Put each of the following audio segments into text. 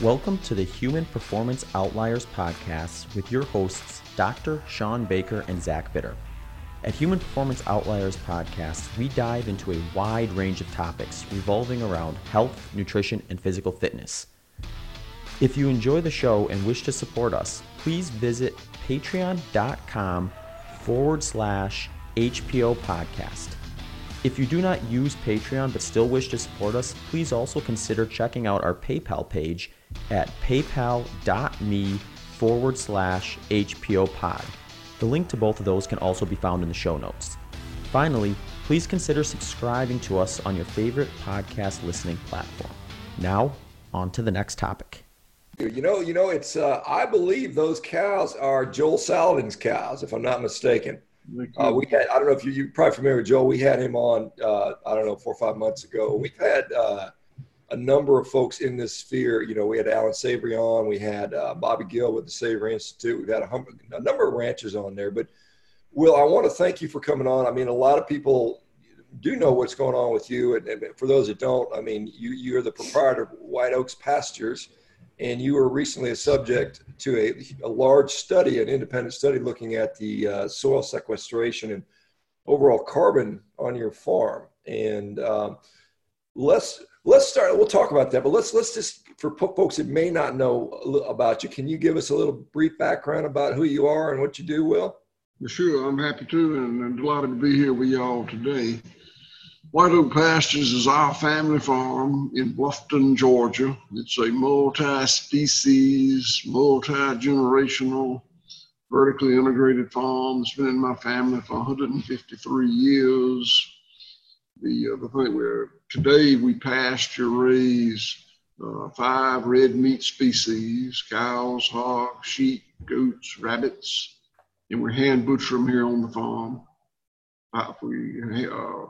Welcome to the Human Performance Outliers podcast with your hosts, Dr. Sean Baker and Zach Bitter. At Human Performance Outliers podcast, we dive into a wide range of topics revolving around health, nutrition, and physical fitness. If you enjoy the show and wish to support us, please visit patreon.com forward slash HPO podcast. If you do not use Patreon but still wish to support us, please also consider checking out our PayPal page at paypal.me forward slash HPO pod. The link to both of those can also be found in the show notes. Finally, please consider subscribing to us on your favorite podcast listening platform. Now, on to the next topic. You know, you know, it's uh, I believe those cows are Joel Salatin's cows, if I'm not mistaken. Uh, we had I don't know if you you probably familiar with Joel. We had him on uh, I don't know four or five months ago. We've had uh, a number of folks in this sphere. You know, we had Alan Savory on, we had uh, Bobby Gill with the Savory Institute, we've had a, hum- a number of ranchers on there. But Will, I want to thank you for coming on. I mean, a lot of people do know what's going on with you, and, and for those that don't, I mean, you you're the proprietor of White Oaks Pastures, and you were recently a subject to a, a large study, an independent study looking at the uh, soil sequestration and overall carbon on your farm. And um, let's let's start. We'll talk about that, but let's let's just for folks that may not know about you, can you give us a little brief background about who you are and what you do, Will? Sure, I'm happy to, and I'm delighted to be here with y'all today. White Oak Pastures is our family farm in Bluffton, Georgia. It's a multi-species, multi-generational, vertically integrated farm. It's been in my family for 153 years. The, uh, the thing where today we pasture raise uh, five red meat species, cows, hogs, sheep, goats, rabbits, and we hand butcher them here on the farm. Uh, we uh,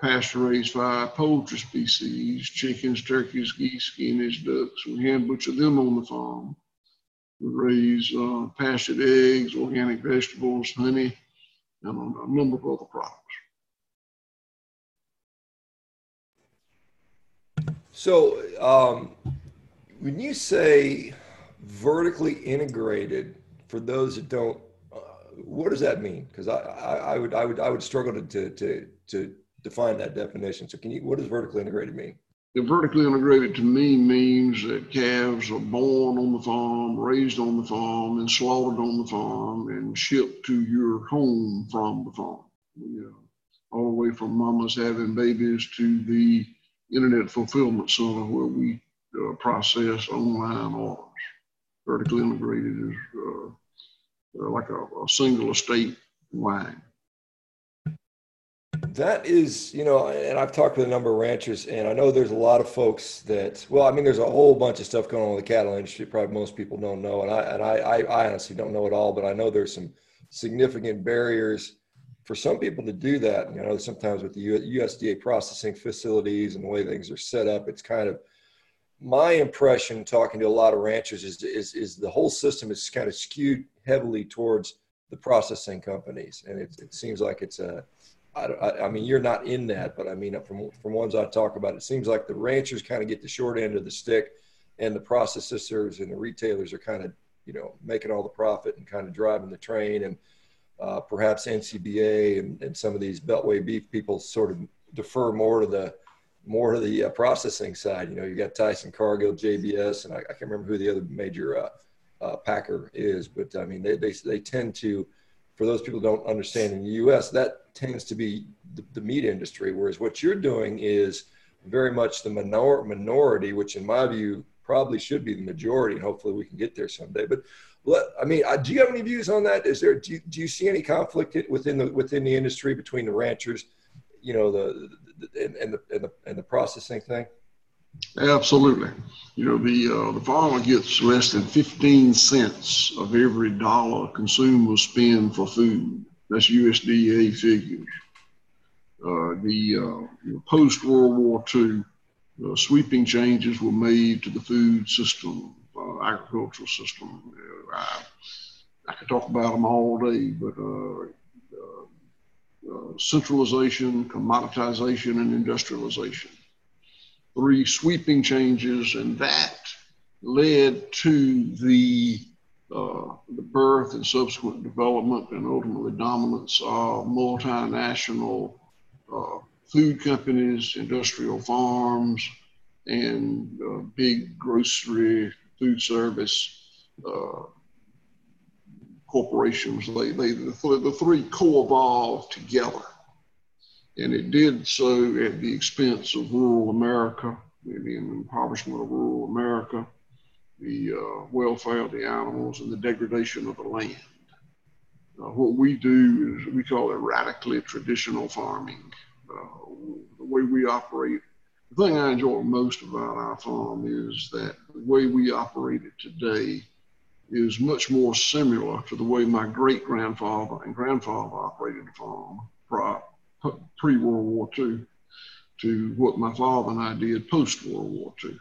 pasture raise five poultry species, chickens, turkeys, geese, guineas, ducks. We hand butcher them on the farm. We raise uh, pastured eggs, organic vegetables, honey, and a number of other products. So, um, when you say vertically integrated, for those that don't, what does that mean? Because I, I, I, would, I would, I would struggle to, to, to, to define that definition. So, can you, what does vertically integrated mean? Vertically integrated to me means that calves are born on the farm, raised on the farm, and slaughtered on the farm, and shipped to your home from the farm. Yeah. All the way from mamas having babies to the internet fulfillment center where we uh, process online orders. Vertically integrated is uh, Uh, like a, a, single estate line. That is, you know, and I've talked with a number of ranchers, and I know there's a lot of folks that, well, I mean, there's a whole bunch of stuff going on in the cattle industry. Probably most people don't know, and I and I, I honestly don't know it all, but I know there's some significant barriers for some people to do that, you know, sometimes with the USDA processing facilities and the way things are set up, it's kind of my impression talking to a lot of ranchers is, is, is the whole system is kind of skewed heavily towards the processing companies. And it, it seems like it's a, I, I mean, you're not in that, but I mean, from, from ones I talk about, it seems like the ranchers kind of get the short end of the stick and the processors and the retailers are kind of, you know, making all the profit and kind of driving the train. And, uh, perhaps NCBA and, and, some of these Beltway beef people sort of defer more to the more to the uh, processing side. You know, you got Tyson Cargill, JBS, and I, I can't remember who the other major uh, uh, packer is, but I mean they, they they tend to, for those people don't understand in the U.S., that tends to be the, the meat industry, whereas what you're doing is very much the minor, minority, which in my view probably should be the majority, and hopefully we can get there someday. But I mean, uh, do you have any views on that? Is there do you, do you see any conflict within the within the industry between the ranchers, you know, the, the and, the and the and the processing thing? Absolutely. You know, the uh, the farmer gets less than fifteen cents of every dollar consumers spend for food. That's USDA figures. Uh, the uh, post World War II, uh, sweeping changes were made to the food system uh, agricultural system. Uh, I, I could talk about them all day, but uh, centralization, commoditization, and industrialization. Three sweeping changes, and that led to the uh, the birth and subsequent development and ultimately dominance of multinational uh, food companies, industrial farms, and uh, big grocery food service uh, corporations. They, they, the, the three co-evolved together. And it did so at the expense of rural America, the impoverishment of rural America, the uh, welfare of the animals, and the degradation of the land. Uh, what we do is we call it radically traditional farming. Uh, the way we operate the thing I enjoy most about our farm is that the way we operate it today is much more similar to the way my great grandfather and grandfather operated the farm pre World War II to what my father and I did post World War II.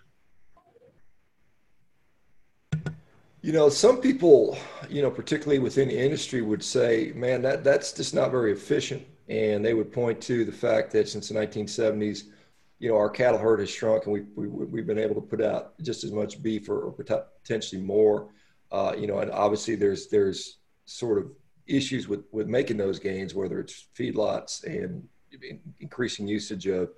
You know, some people, you know, particularly within the industry, would say, "Man, that that's just not very efficient," and they would point to the fact that since the 1970s, you know, our cattle herd has shrunk, and we, we we've been able to put out just as much beef or, or potentially more uh, you know, and obviously there's there's sort of issues with with making those gains, whether it's feedlots and increasing usage of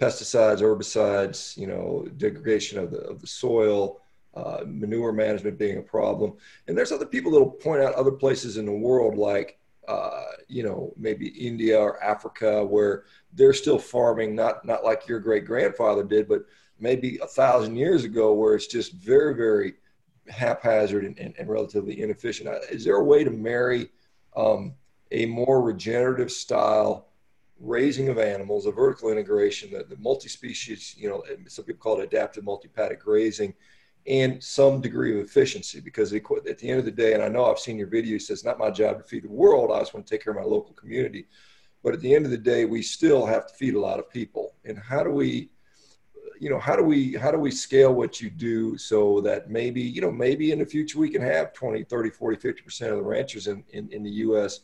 pesticides, herbicides, you know, degradation of the of the soil, uh, manure management being a problem. And there's other people that'll point out other places in the world, like uh, you know, maybe India or Africa, where they're still farming, not not like your great grandfather did, but maybe a thousand years ago, where it's just very, very haphazard and, and, and, relatively inefficient. Uh, is there a way to marry um, a more regenerative style raising of animals, a vertical integration, the, the multi-species, you know, some people call it adaptive multi-paddock grazing, and some degree of efficiency? Because at the end of the day, and I know I've seen your video, says, it's not my job to feed the world. I just want to take care of my local community. But at the end of the day, we still have to feed a lot of people. And how do we you know how do we how do we scale what you do so that maybe you know maybe in the future we can have 20 30 40 50 percent of the ranchers in, in, in the us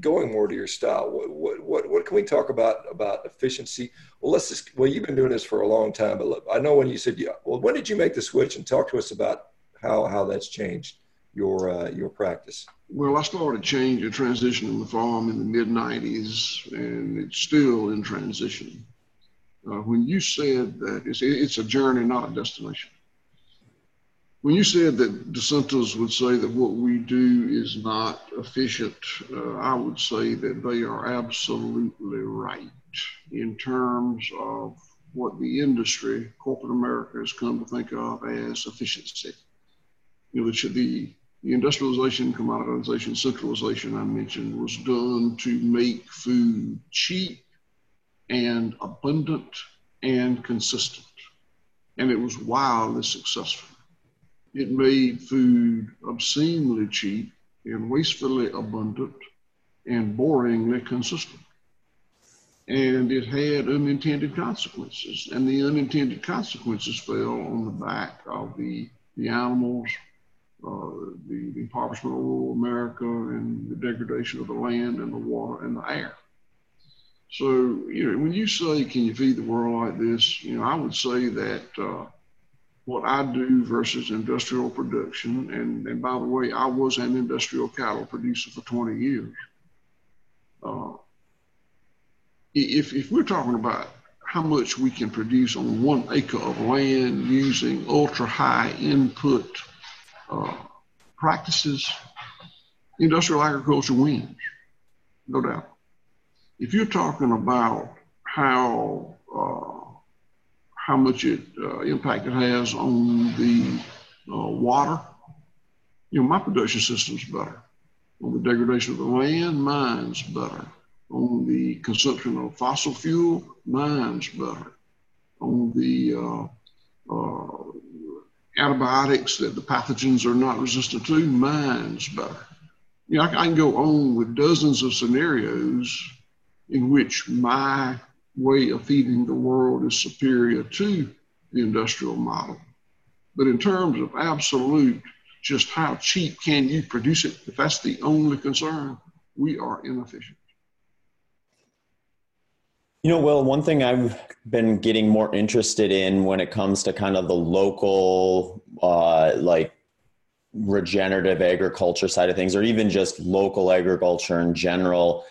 going more to your style? What, what, what what can we talk about about efficiency? Well let's just well you've been doing this for a long time but look, i know when you said yeah well when did you make the switch and talk to us about how how that's changed your uh, your practice? Well i started changing transitioning the farm in the mid 90s and it's still in transition uh, when you said that it's, it's a journey, not a destination. When you said that dissenters would say that what we do is not efficient, uh, I would say that they are absolutely right in terms of what the industry, corporate America, has come to think of as efficiency. You know, the, the, the industrialization, commoditization, centralization I mentioned was done to make food cheap and abundant and consistent. And it was wildly successful. It made food obscenely cheap and wastefully abundant and boringly consistent. And it had unintended consequences. And the unintended consequences fell on the back of the, the animals, uh, the, the impoverishment of rural America, and the degradation of the land and the water and the air. So, you know, when you say, can you feed the world like this? You know, I would say that uh, what I do versus industrial production, and, and by the way, I was an industrial cattle producer for 20 years. Uh, if, if we're talking about how much we can produce on one acre of land using ultra high input uh, practices, industrial agriculture wins, no doubt if you're talking about how uh, how much it uh, impact it has on the uh, water, you know, my production system's better. On the degradation of the land, mine's better. On the consumption of fossil fuel, mine's better. On the uh, uh, antibiotics that the pathogens are not resistant to, mine's better. You know, I, I can go on with dozens of scenarios in which my way of feeding the world is superior to the industrial model. But in terms of absolute, just how cheap can you produce it, if that's the only concern, we are inefficient. You know, well, one thing I've been getting more interested in when it comes to kind of the local, uh, like regenerative agriculture side of things, or even just local agriculture in general,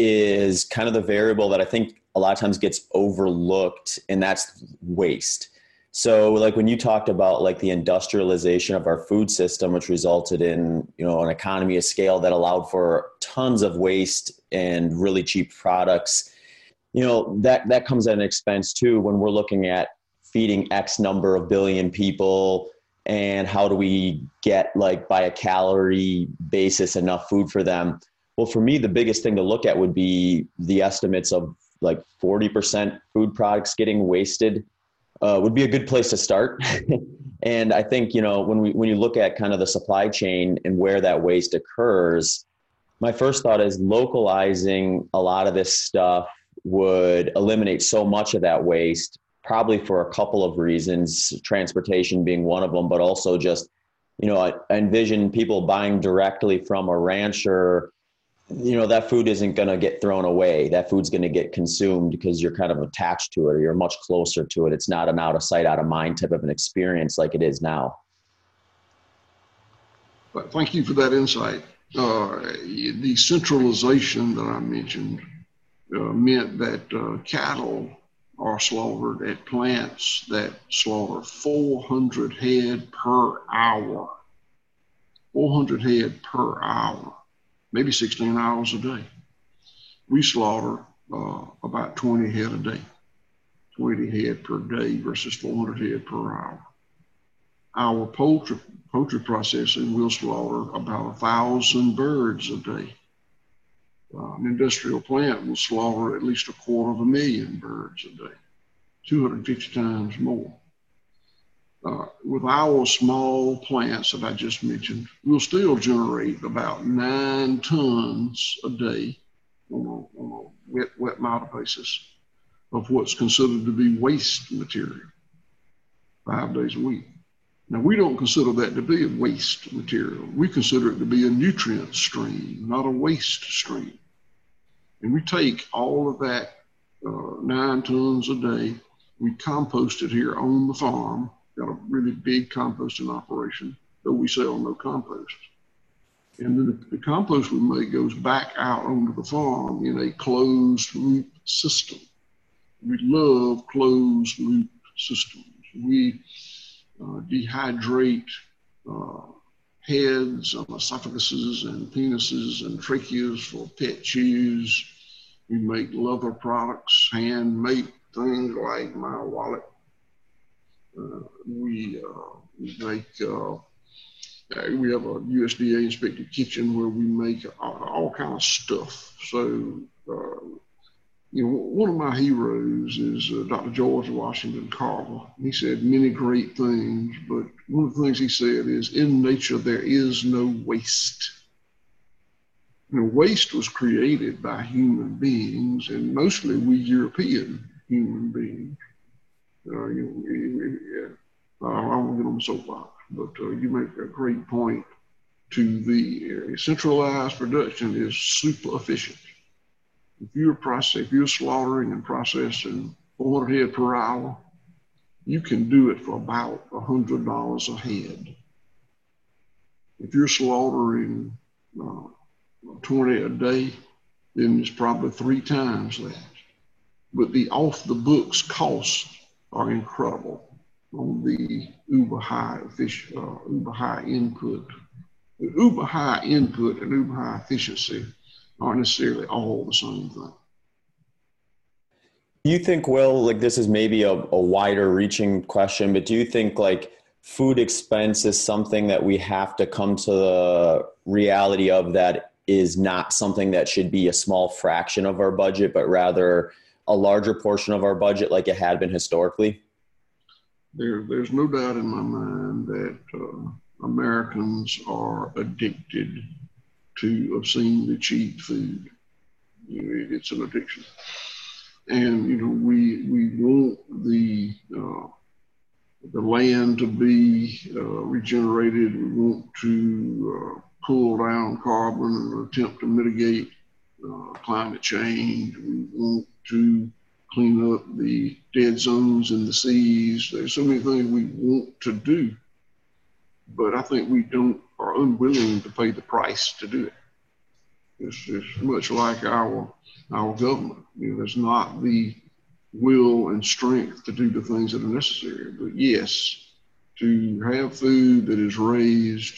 is kind of the variable that I think a lot of times gets overlooked, and that's waste. So, like when you talked about like the industrialization of our food system, which resulted in you know an economy of scale that allowed for tons of waste and really cheap products, you know that that comes at an expense too when we're looking at feeding X number of billion people and how do we get like by a calorie basis enough food for them well for me the biggest thing to look at would be the estimates of like 40% food products getting wasted uh, would be a good place to start and i think you know when we when you look at kind of the supply chain and where that waste occurs my first thought is localizing a lot of this stuff would eliminate so much of that waste probably for a couple of reasons, transportation being one of them, but also just, you know, I, envision people buying directly from a rancher. You know, that food isn't going to get thrown away. That food's going to get consumed because you're kind of attached to it or you're much closer to it. It's not an out of sight, out of mind type of an experience like it is now. Thank you for that insight. Uh, the centralization that I mentioned uh, meant that uh, cattle are slaughtered at plants that slaughter 400 head per hour. 400 head per hour, maybe 16 hours a day. We slaughter uh, about 20 head a day, 20 head per day versus 400 head per hour. Our poultry, poultry processing will slaughter about a thousand birds a day. Uh, an industrial plant will slaughter at least a quarter of a million birds a day, 250 times more. Uh, with our small plants that I just mentioned, we'll still generate about nine tons a day on a, on a wet, wet model basis of what's considered to be waste material five days a week. Now, we don't consider that to be a waste material. We consider it to be a nutrient stream, not a waste stream. And we take all of that uh, nine tons a day, we compost it here on the farm, got a really big composting operation, though we sell no compost. And then the, the compost we make goes back out onto the farm in a closed loop system. We love closed loop systems. We uh, dehydrate uh, heads and esophaguses and penises and tracheas for pet chews. We make leather products, handmade things like my wallet. Uh, we, uh, make, uh, we have a USDA inspected kitchen where we make all, all kind of stuff. So you know, one of my heroes is uh, Dr. George Washington Carver. He said many great things, but one of the things he said is, in nature, there is no waste. You know, waste was created by human beings, and mostly we European human beings. Uh, you, you, yeah, I won't get on the soapbox, but uh, you make a great point to the uh, centralized production is super efficient if you're processing, if you're slaughtering and processing 400 head per hour, you can do it for about $100 a head. If you're slaughtering uh, 20 a day, then it's probably three times that. But the off the books costs are incredible on the uber high fish, uh, uber high input. Uber high input and uber high efficiency aren't necessarily all the same thing. You think, Will, like this is maybe a, a wider reaching question, but do you think like food expense is something that we have to come to the reality of that is not something that should be a small fraction of our budget, but rather a larger portion of our budget like it had been historically? There, there's no doubt in my mind that uh, Americans are addicted to obscenely cheap food. It's an addiction, and you know we we want the uh, the land to be uh, regenerated. We want to uh, pull down carbon and attempt to mitigate uh, climate change. We want to clean up the dead zones in the seas. There's so many things we want to do, but I think we don't are unwilling to pay the price to do it. It's, it's much like our our government. You know, there's not the will and strength to do the things that are necessary. But yes, to have food that is raised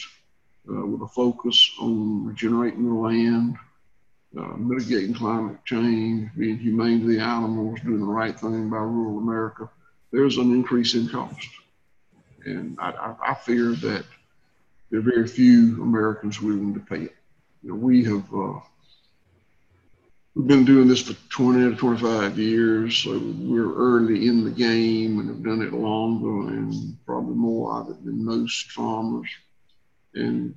uh, with a focus on regenerating the land, uh, mitigating climate change, being humane to the animals, doing the right thing by rural America, there's an increase in cost. And I, I, I fear that there are very few Americans willing to pay it. You know, we have uh, we've been doing this for 20 to 25 years, so we're early in the game and have done it longer and probably more of it than most farmers. And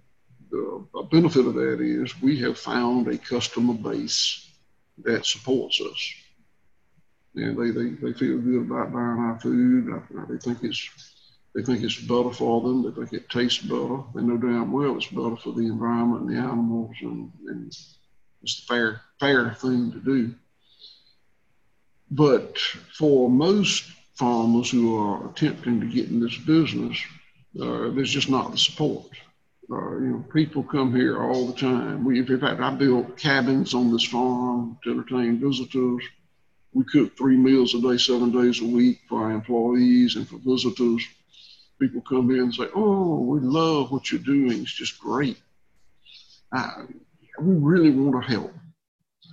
the benefit of that is we have found a customer base that supports us. And they, they, they feel good about buying our food. They think it's they think it's better for them. They think it tastes better. They know damn well it's better for the environment and the animals, and, and it's the fair fair thing to do. But for most farmers who are attempting to get in this business, uh, there's just not the support. Uh, you know, people come here all the time. We, in fact, I built cabins on this farm to entertain visitors. We cook three meals a day, seven days a week for our employees and for visitors. People come in and say, "Oh, we love what you're doing. It's just great. I, we really want to help."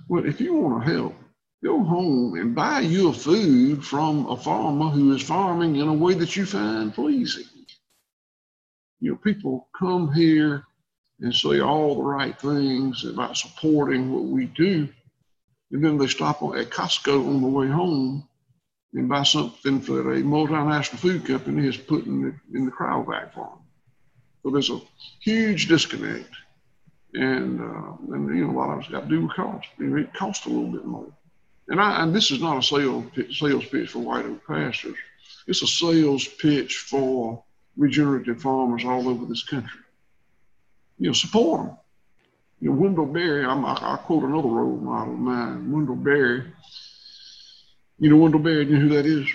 Well, if you want to help, go home and buy your food from a farmer who is farming in a way that you find pleasing you know, people come here and say all the right things about supporting what we do, and then they stop at Costco on the way home and buy something that a multinational food company is putting in the, in the cryovac farm. So there's a huge disconnect, and uh, and you know a lot of it's got to do with cost. You know, it costs a little bit more. And I and this is not a sales sales pitch for White Oak Pastures. It's a sales pitch for regenerative farmers all over this country. You know, support them. You know, Wendell Berry, I'm, I, I quote another role model of mine, Wendell Berry. You know Wendell Berry, you know who that is?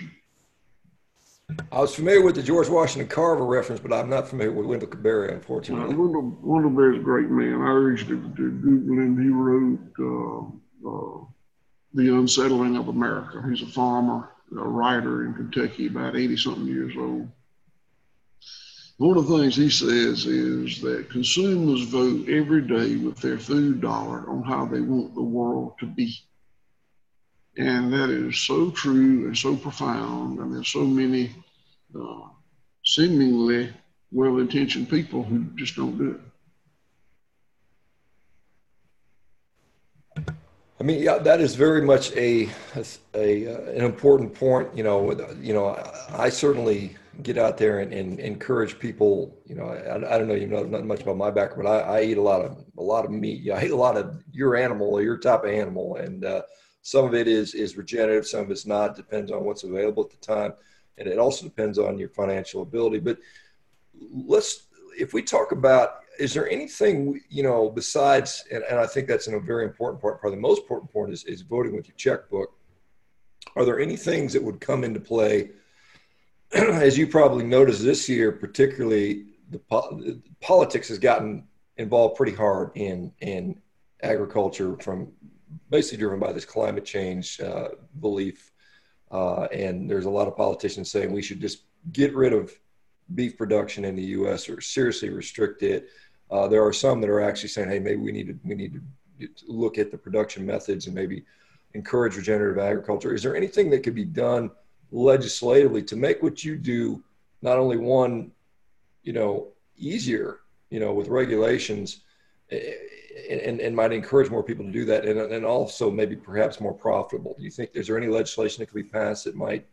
I was familiar with the George Washington Carver reference, but I'm not familiar with Wendell Berry, unfortunately. Uh, Wendell, Wendell Berry's a great man. I urge you to, to Google him. He wrote uh, uh, The Unsettling of America. He's a farmer, a writer in Kentucky, about 80 something years old. One of the things he says is that consumers vote every day with their food dollar on how they want the world to be. And that is so true and so profound. And there's so many uh, seemingly well intentioned people who just don't do it. I mean, yeah, that is very much a, a, a, an important point. You know, you know, I certainly get out there and, and encourage people. You know, I, I, don't know, you know, not much about my background, but I, I, eat a lot of a lot of meat. Yeah, I eat a lot of your animal or your type of animal, and uh, some of it is is regenerative, some of it's not. Depends on what's available at the time, and it also depends on your financial ability. But let's, if we talk about, is there anything you know besides, and, and I think that's a very important part. Probably the most important part is, is voting with your checkbook. Are there any things that would come into play? as you probably noticed this year, particularly the, po- politics has gotten involved pretty hard in in agriculture from basically driven by this climate change uh, belief. Uh, and there's a lot of politicians saying we should just get rid of beef production in the U.S. or seriously restrict it. Uh, there are some that are actually saying, hey, maybe we need to we need to look at the production methods and maybe encourage regenerative agriculture. Is there anything that could be done legislatively to make what you do not only one, you know, easier, you know, with regulations eh, and, and might encourage more people to do that and, and also maybe perhaps more profitable. Do you think is there any legislation that could be passed that might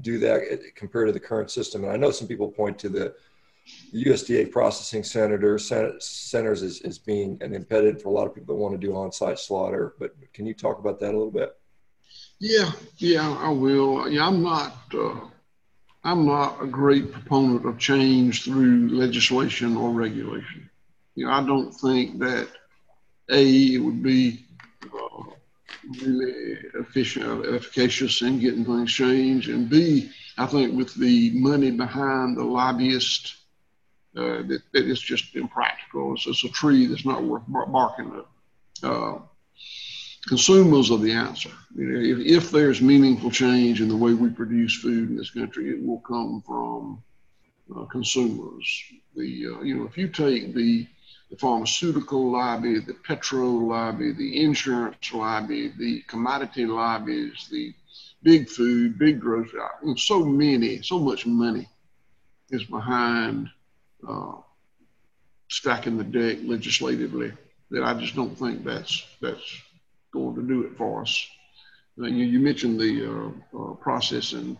do that eh, compared to the current system? And I know some people point to the USDA processing center, centers as, as being an impediment for a lot of people that want to do on-site slaughter. But can you talk about that a little bit? Yeah, yeah, I will. Yeah, I'm not. Uh, I'm not a great proponent of change through legislation or regulation. You know, I don't think that a it would be uh, really efficient, efficacious in getting things changed. And B, I think with the money behind the lobbyist, uh, that, that it's just impractical. It's, it's a tree that's not worth barking at. Uh, consumers are the answer. You know, if, if there's meaningful change in the way we produce food in this country, it will come from uh, consumers. The uh, you know, if you take the the pharmaceutical lobby, the petrol lobby, the insurance lobby, the commodity lobbies, the big food, big grocery, so many, so much money is behind uh, stacking the deck legislatively that I just don't think that's that's going to do it for us. Uh, you, you, mentioned the uh, uh, processing,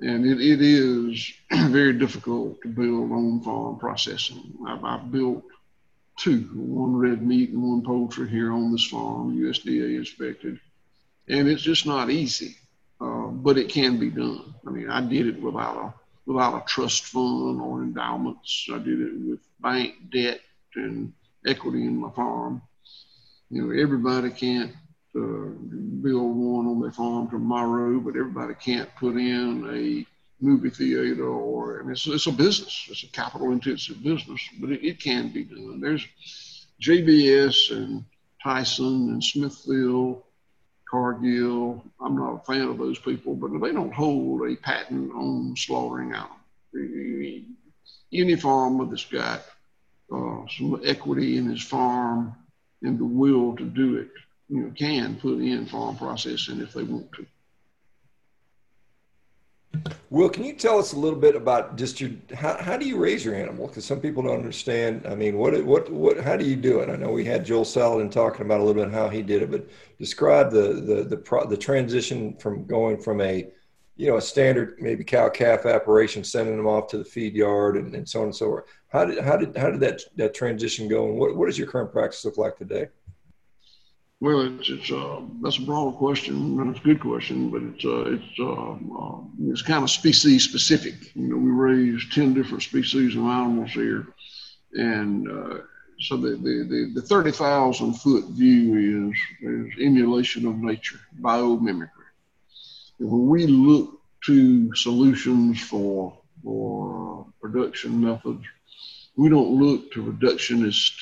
and it, it is very difficult to build on farm processing. I've, I've, built two, one red meat and one poultry here on this farm, USDA inspected, and it's just not easy, uh, but it can be done. I mean, I did it without a without a trust fund or endowments. I did it with bank debt and equity in my farm. You know, everybody can't uh, build one on their farm tomorrow, but everybody can't put in a movie theater or, I mean, it's, it's a business. It's a capital intensive business, but it, it can be done. There's JBS and Tyson and Smithfield, Cargill. I'm not a fan of those people, but they don't hold a patent on slaughtering animals. Any farmer that's got uh, some equity in his farm and the will to do it you know, can put in farm processing if they want to. Will, can you tell us a little bit about just your how, how do you raise your animal? Because some people don't understand. I mean, what what what how do you do it? I know we had Joel Salatin talking about a little bit how he did it, but describe the the the pro, the transition from going from a you know a standard maybe cow calf operation, sending them off to the feed yard and, and so on and so forth. How did how did how did that that transition go? And what what does your current practice look like today? Well, it's, it's uh, that's a broad question, it's a good question, but it's uh, it's uh, uh, it's kind of species specific. You know, we raise ten different species of animals here, and uh, so the the, the, the thirty thousand foot view is is emulation of nature, biomimicry. And when we look to solutions for for production methods, we don't look to reductionist.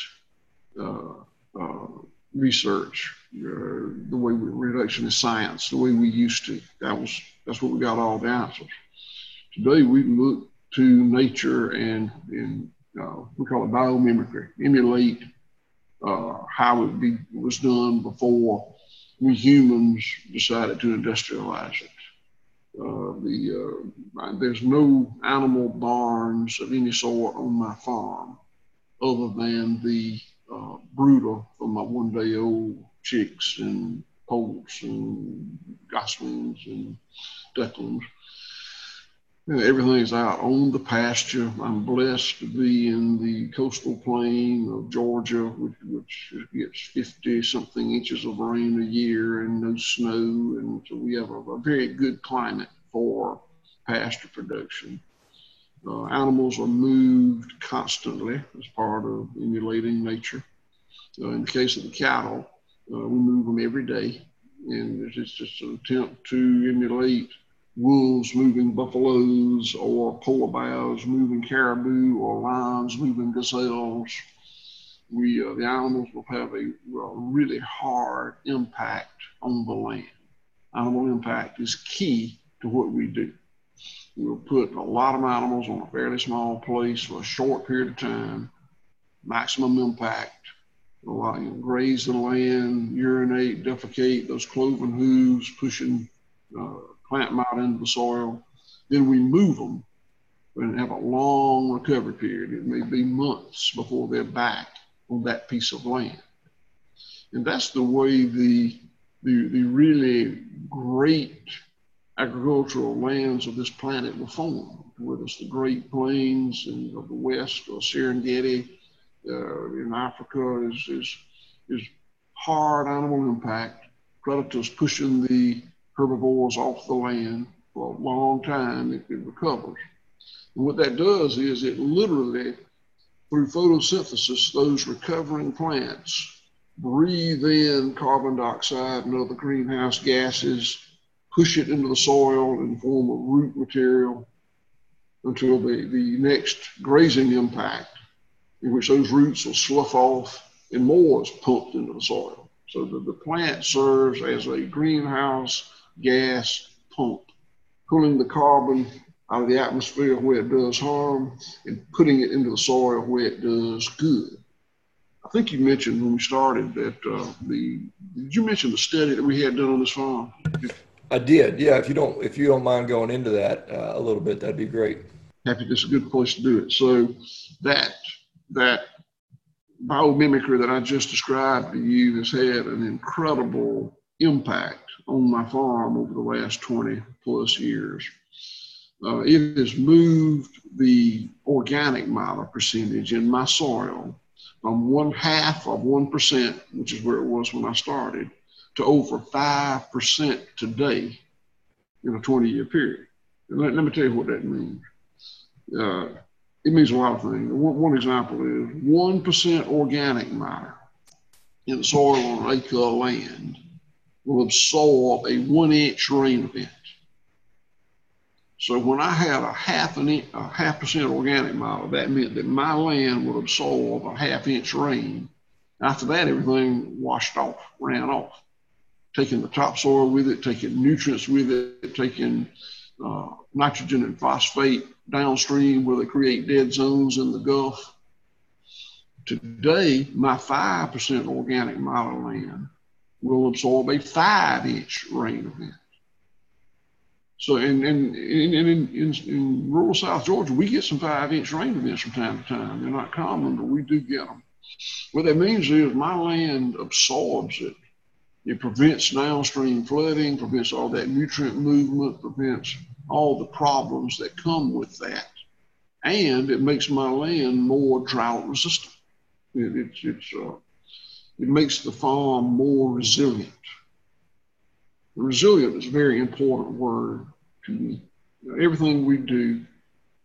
Research, uh, the way we, reduction is science, the way we used to. That was that's what we got all the answers. Today we look to nature and and uh, we call it biomimicry, emulate uh, how it be, was done before we humans decided to industrialize it. Uh, the uh, there's no animal barns of any sort on my farm other than the uh, brooder for my one day old chicks and poults and goslings and ducklings. You know, everything's out on the pasture. I'm blessed to be in the coastal plain of Georgia, which, which gets 50 something inches of rain a year and no snow. And so we have a, a very good climate for pasture production. Uh, animals are moved constantly as part of emulating nature. Uh, in the case of the cattle, uh, we move them every day, and it's just an attempt to emulate wolves moving buffaloes or polar bears moving caribou or lions moving gazelles. We, uh, the animals will have a, a really hard impact on the land. Animal impact is key to what we do. We'll put a lot of animals on a fairly small place for a short period of time, maximum impact. We'll you know, graze the land, urinate, defecate, those cloven hooves pushing uh, plant matter into the soil. Then we move them and have a long recovery period. It may be months before they're back on that piece of land. And that's the way the, the, the really great agricultural lands of this planet were formed, whether it's the Great Plains and of the West or Serengeti uh, in Africa is, is, is hard animal impact, predators pushing the herbivores off the land for a long time, it, it recovers. And what that does is it literally, through photosynthesis, those recovering plants breathe in carbon dioxide and other greenhouse gases, push it into the soil in the form of root material until the, the next grazing impact, in which those roots will slough off and more is pumped into the soil. So the, the plant serves as a greenhouse gas pump, pulling the carbon out of the atmosphere where it does harm and putting it into the soil where it does good. I think you mentioned when we started that uh, the did you mention the study that we had done on this farm? I did. Yeah. If you don't if you don't mind going into that uh, a little bit, that'd be great. Happy, this is a good place to do it. So that that biomimicry that I just described to you has had an incredible impact on my farm over the last 20 plus years. Uh, it has moved the organic matter percentage in my soil from one half of 1%, which is where it was when I started, to over 5% today in a 20 year period. Let, let, me tell you what that means. Uh, it means a lot of things. One, one example is 1% organic matter in soil on an acre of land will absorb a one inch rain event. So when I had a half an inch, a half percent organic matter, that meant that my land would absorb a half inch rain. After that, everything washed off, ran off, taking the topsoil with it, taking nutrients with it, taking uh, nitrogen and phosphate downstream where they create dead zones in the Gulf. Today, my 5% organic matter land will absorb a five inch rain event. So, in, in, in, in, in, rural South Georgia, we get some five inch rain events from time to time. They're not common, but we do get them. What that means is my land absorbs it. It prevents downstream flooding, prevents all that nutrient movement, prevents all the problems that come with that. And it makes my land more drought resistant. It, it's, uh, it makes the farm more resilient. Resilient is a very important word to me. Everything we do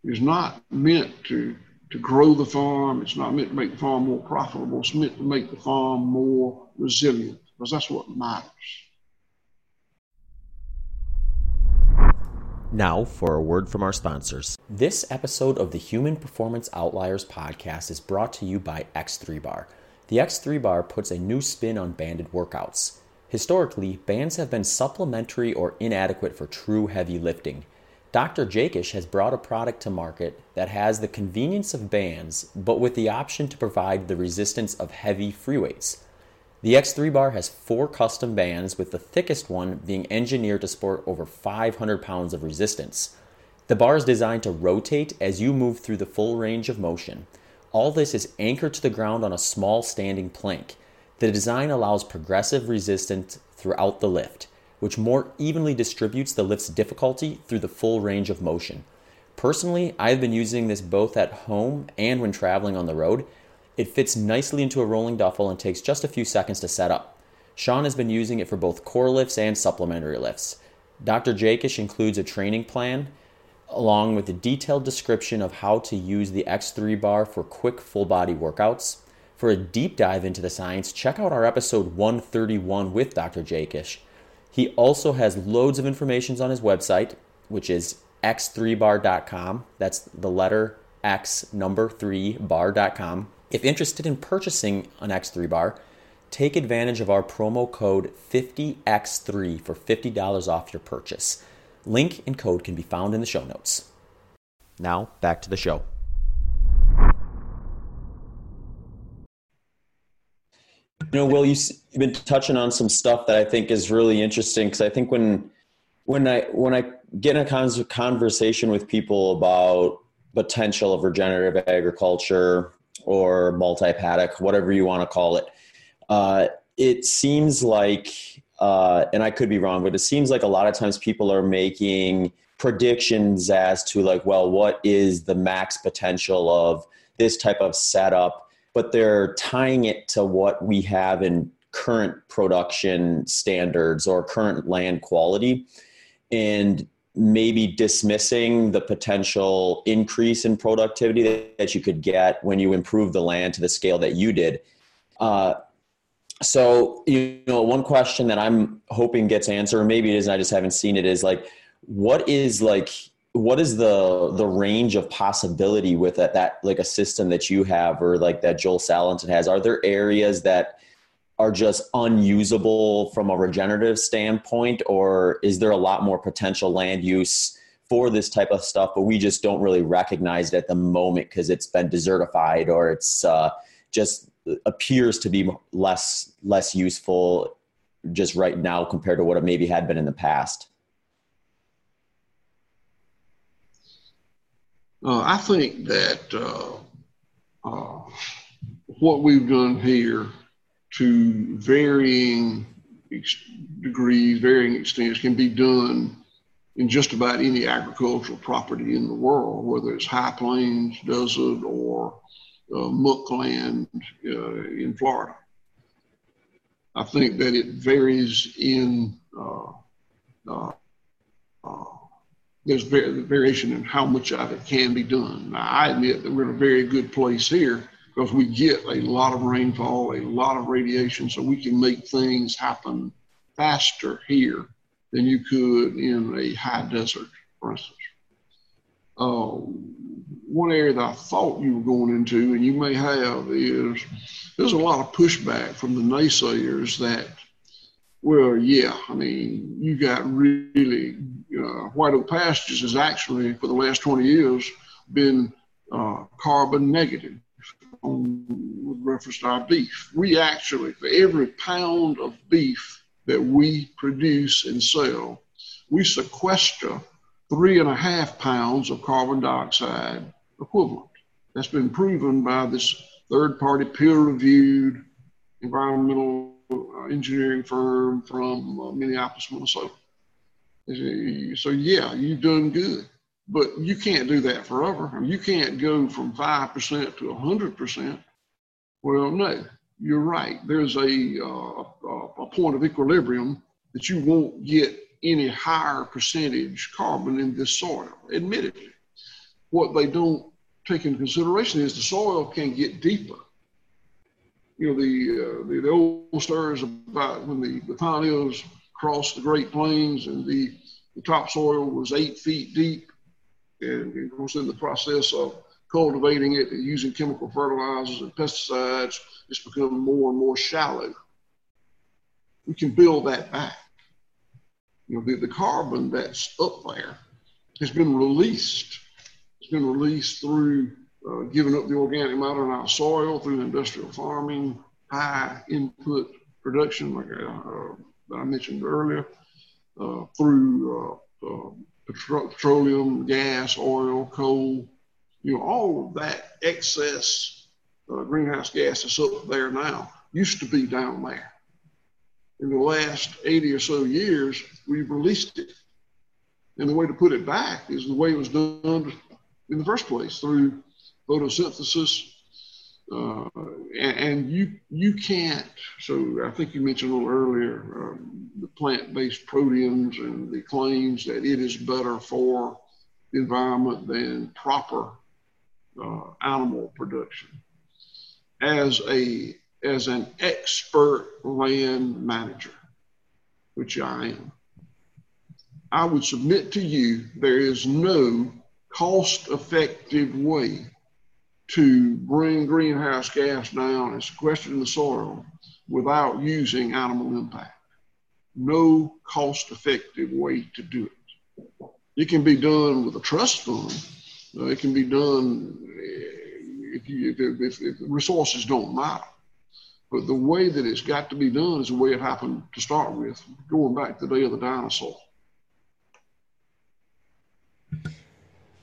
is not meant to, to grow the farm. It's not meant to make the farm more profitable. It's meant to make the farm more resilient because that's what matters. Now, for a word from our sponsors. This episode of the Human Performance Outliers podcast is brought to you by X3 Bar. The X3 Bar puts a new spin on banded workouts. Historically, bands have been supplementary or inadequate for true heavy lifting. Dr. Jaquish has brought a product to market that has the convenience of bands, but with the option to provide the resistance of heavy free weights. The X3 bar has four custom bands, with the thickest one being engineered to support over 500 pounds of resistance. The bar is designed to rotate as you move through the full range of motion. All this is anchored to the ground on a small standing plank. The design allows progressive resistance throughout the lift, which more evenly distributes the lift's difficulty through the full range of motion. Personally, I've been using this both at home and when traveling on the road, it fits nicely into a rolling duffel and takes just a few seconds to set up. Sean has been using it for both core lifts and supplementary lifts. Dr. Jaquish includes a training plan along with a detailed description of how to use the X3 bar for quick full body workouts. For a deep dive into the science, check out our episode 131 with Dr. Jaquish. He also has loads of information on his website, which is x3bar.com. That's the letter X number 3 bar.com. If interested in purchasing an X3 bar, take advantage of our promo code 50X3 for $50 off your purchase. Link and code can be found in the show notes. Now, back to the show. You know, Will, you've been touching on some stuff that I think is really interesting because I think when when I when I get in a conversation with people about potential of regenerative agriculture, or multi paddock, whatever you want to call it. Uh, it seems like, uh, and I could be wrong, but it seems like a lot of times people are making predictions as to like, well, what is the max potential of this type of setup? But they're tying it to what we have in current production standards or current land quality. And maybe dismissing the potential increase in productivity that you could get when you improve the land to the scale that you did. Uh, so you know, one question that I'm hoping gets answered, maybe it is, I just haven't seen it, is like, what is like what is the the range of possibility with that, that like a system that you have or like that Joel Salatin has? Are there areas that are just unusable from a regenerative standpoint, or is there a lot more potential land use for this type of stuff, but we just don't really recognize it at the moment because it's been desertified or it's uh, just appears to be less less useful just right now compared to what it maybe had been in the past? Uh, I think that uh, uh, what we've done here to varying degrees, varying extents, can be done in just about any agricultural property in the world, whether it's high plains, desert, or uh, muck land uh, in Florida. I think that it varies in uh, uh, uh there's variation in how much of it can be done. Now, I admit that we're in a very good place here because we get a lot of rainfall, a lot of radiation, so we can make things happen faster here than you could in a high desert, for instance. Uh, one area that I thought you were going into, and you may have, is there's a lot of pushback from the naysayers that, well, yeah, I mean, you got really uh, white oak pastures has actually, for the last 20 years, been uh, carbon negative on, with reference to our beef. We actually, for every pound of beef that we produce and sell, we sequester three and a half pounds of carbon dioxide equivalent. That's been proven by this third party peer reviewed environmental uh, engineering firm from uh, Minneapolis, Minnesota. So yeah, you've done good, but you can't do that forever. You can't go from five percent to hundred percent. Well, no, you're right. There's a, uh, a point of equilibrium that you won't get any higher percentage carbon in this soil. Admittedly, what they don't take into consideration is the soil can get deeper. You know, the uh, the, the old stories about when the, the pioneers across the Great Plains, and the, the topsoil was eight feet deep. And of course, in the process of cultivating it and using chemical fertilizers and pesticides, it's become more and more shallow. We can build that back. You know, the, the carbon that's up there has been released. It's been released through uh, giving up the organic matter in our soil, through industrial farming, high input production, like uh, that I mentioned earlier, uh, through uh, uh, petroleum, gas, oil, coal, you know, all of that excess uh, greenhouse gas that's up there now used to be down there. In the last 80 or so years, we've released it. And the way to put it back is the way it was done in the first place through photosynthesis, uh, and, and, you you can't. So I think you mentioned a little earlier um, the plant-based proteins and the claims that it is better for the environment than proper uh, animal production. As a as an expert land manager, which I am, I would submit to you there is no cost-effective way to bring greenhouse gas down and sequester the soil without using animal impact. No cost effective way to do it. It can be done with a trust fund. Uh, it can be done eh, if, you, if, if, if resources don't matter. But the way that it's got to be done is the way it happened to start with, going back to the day of the dinosaur.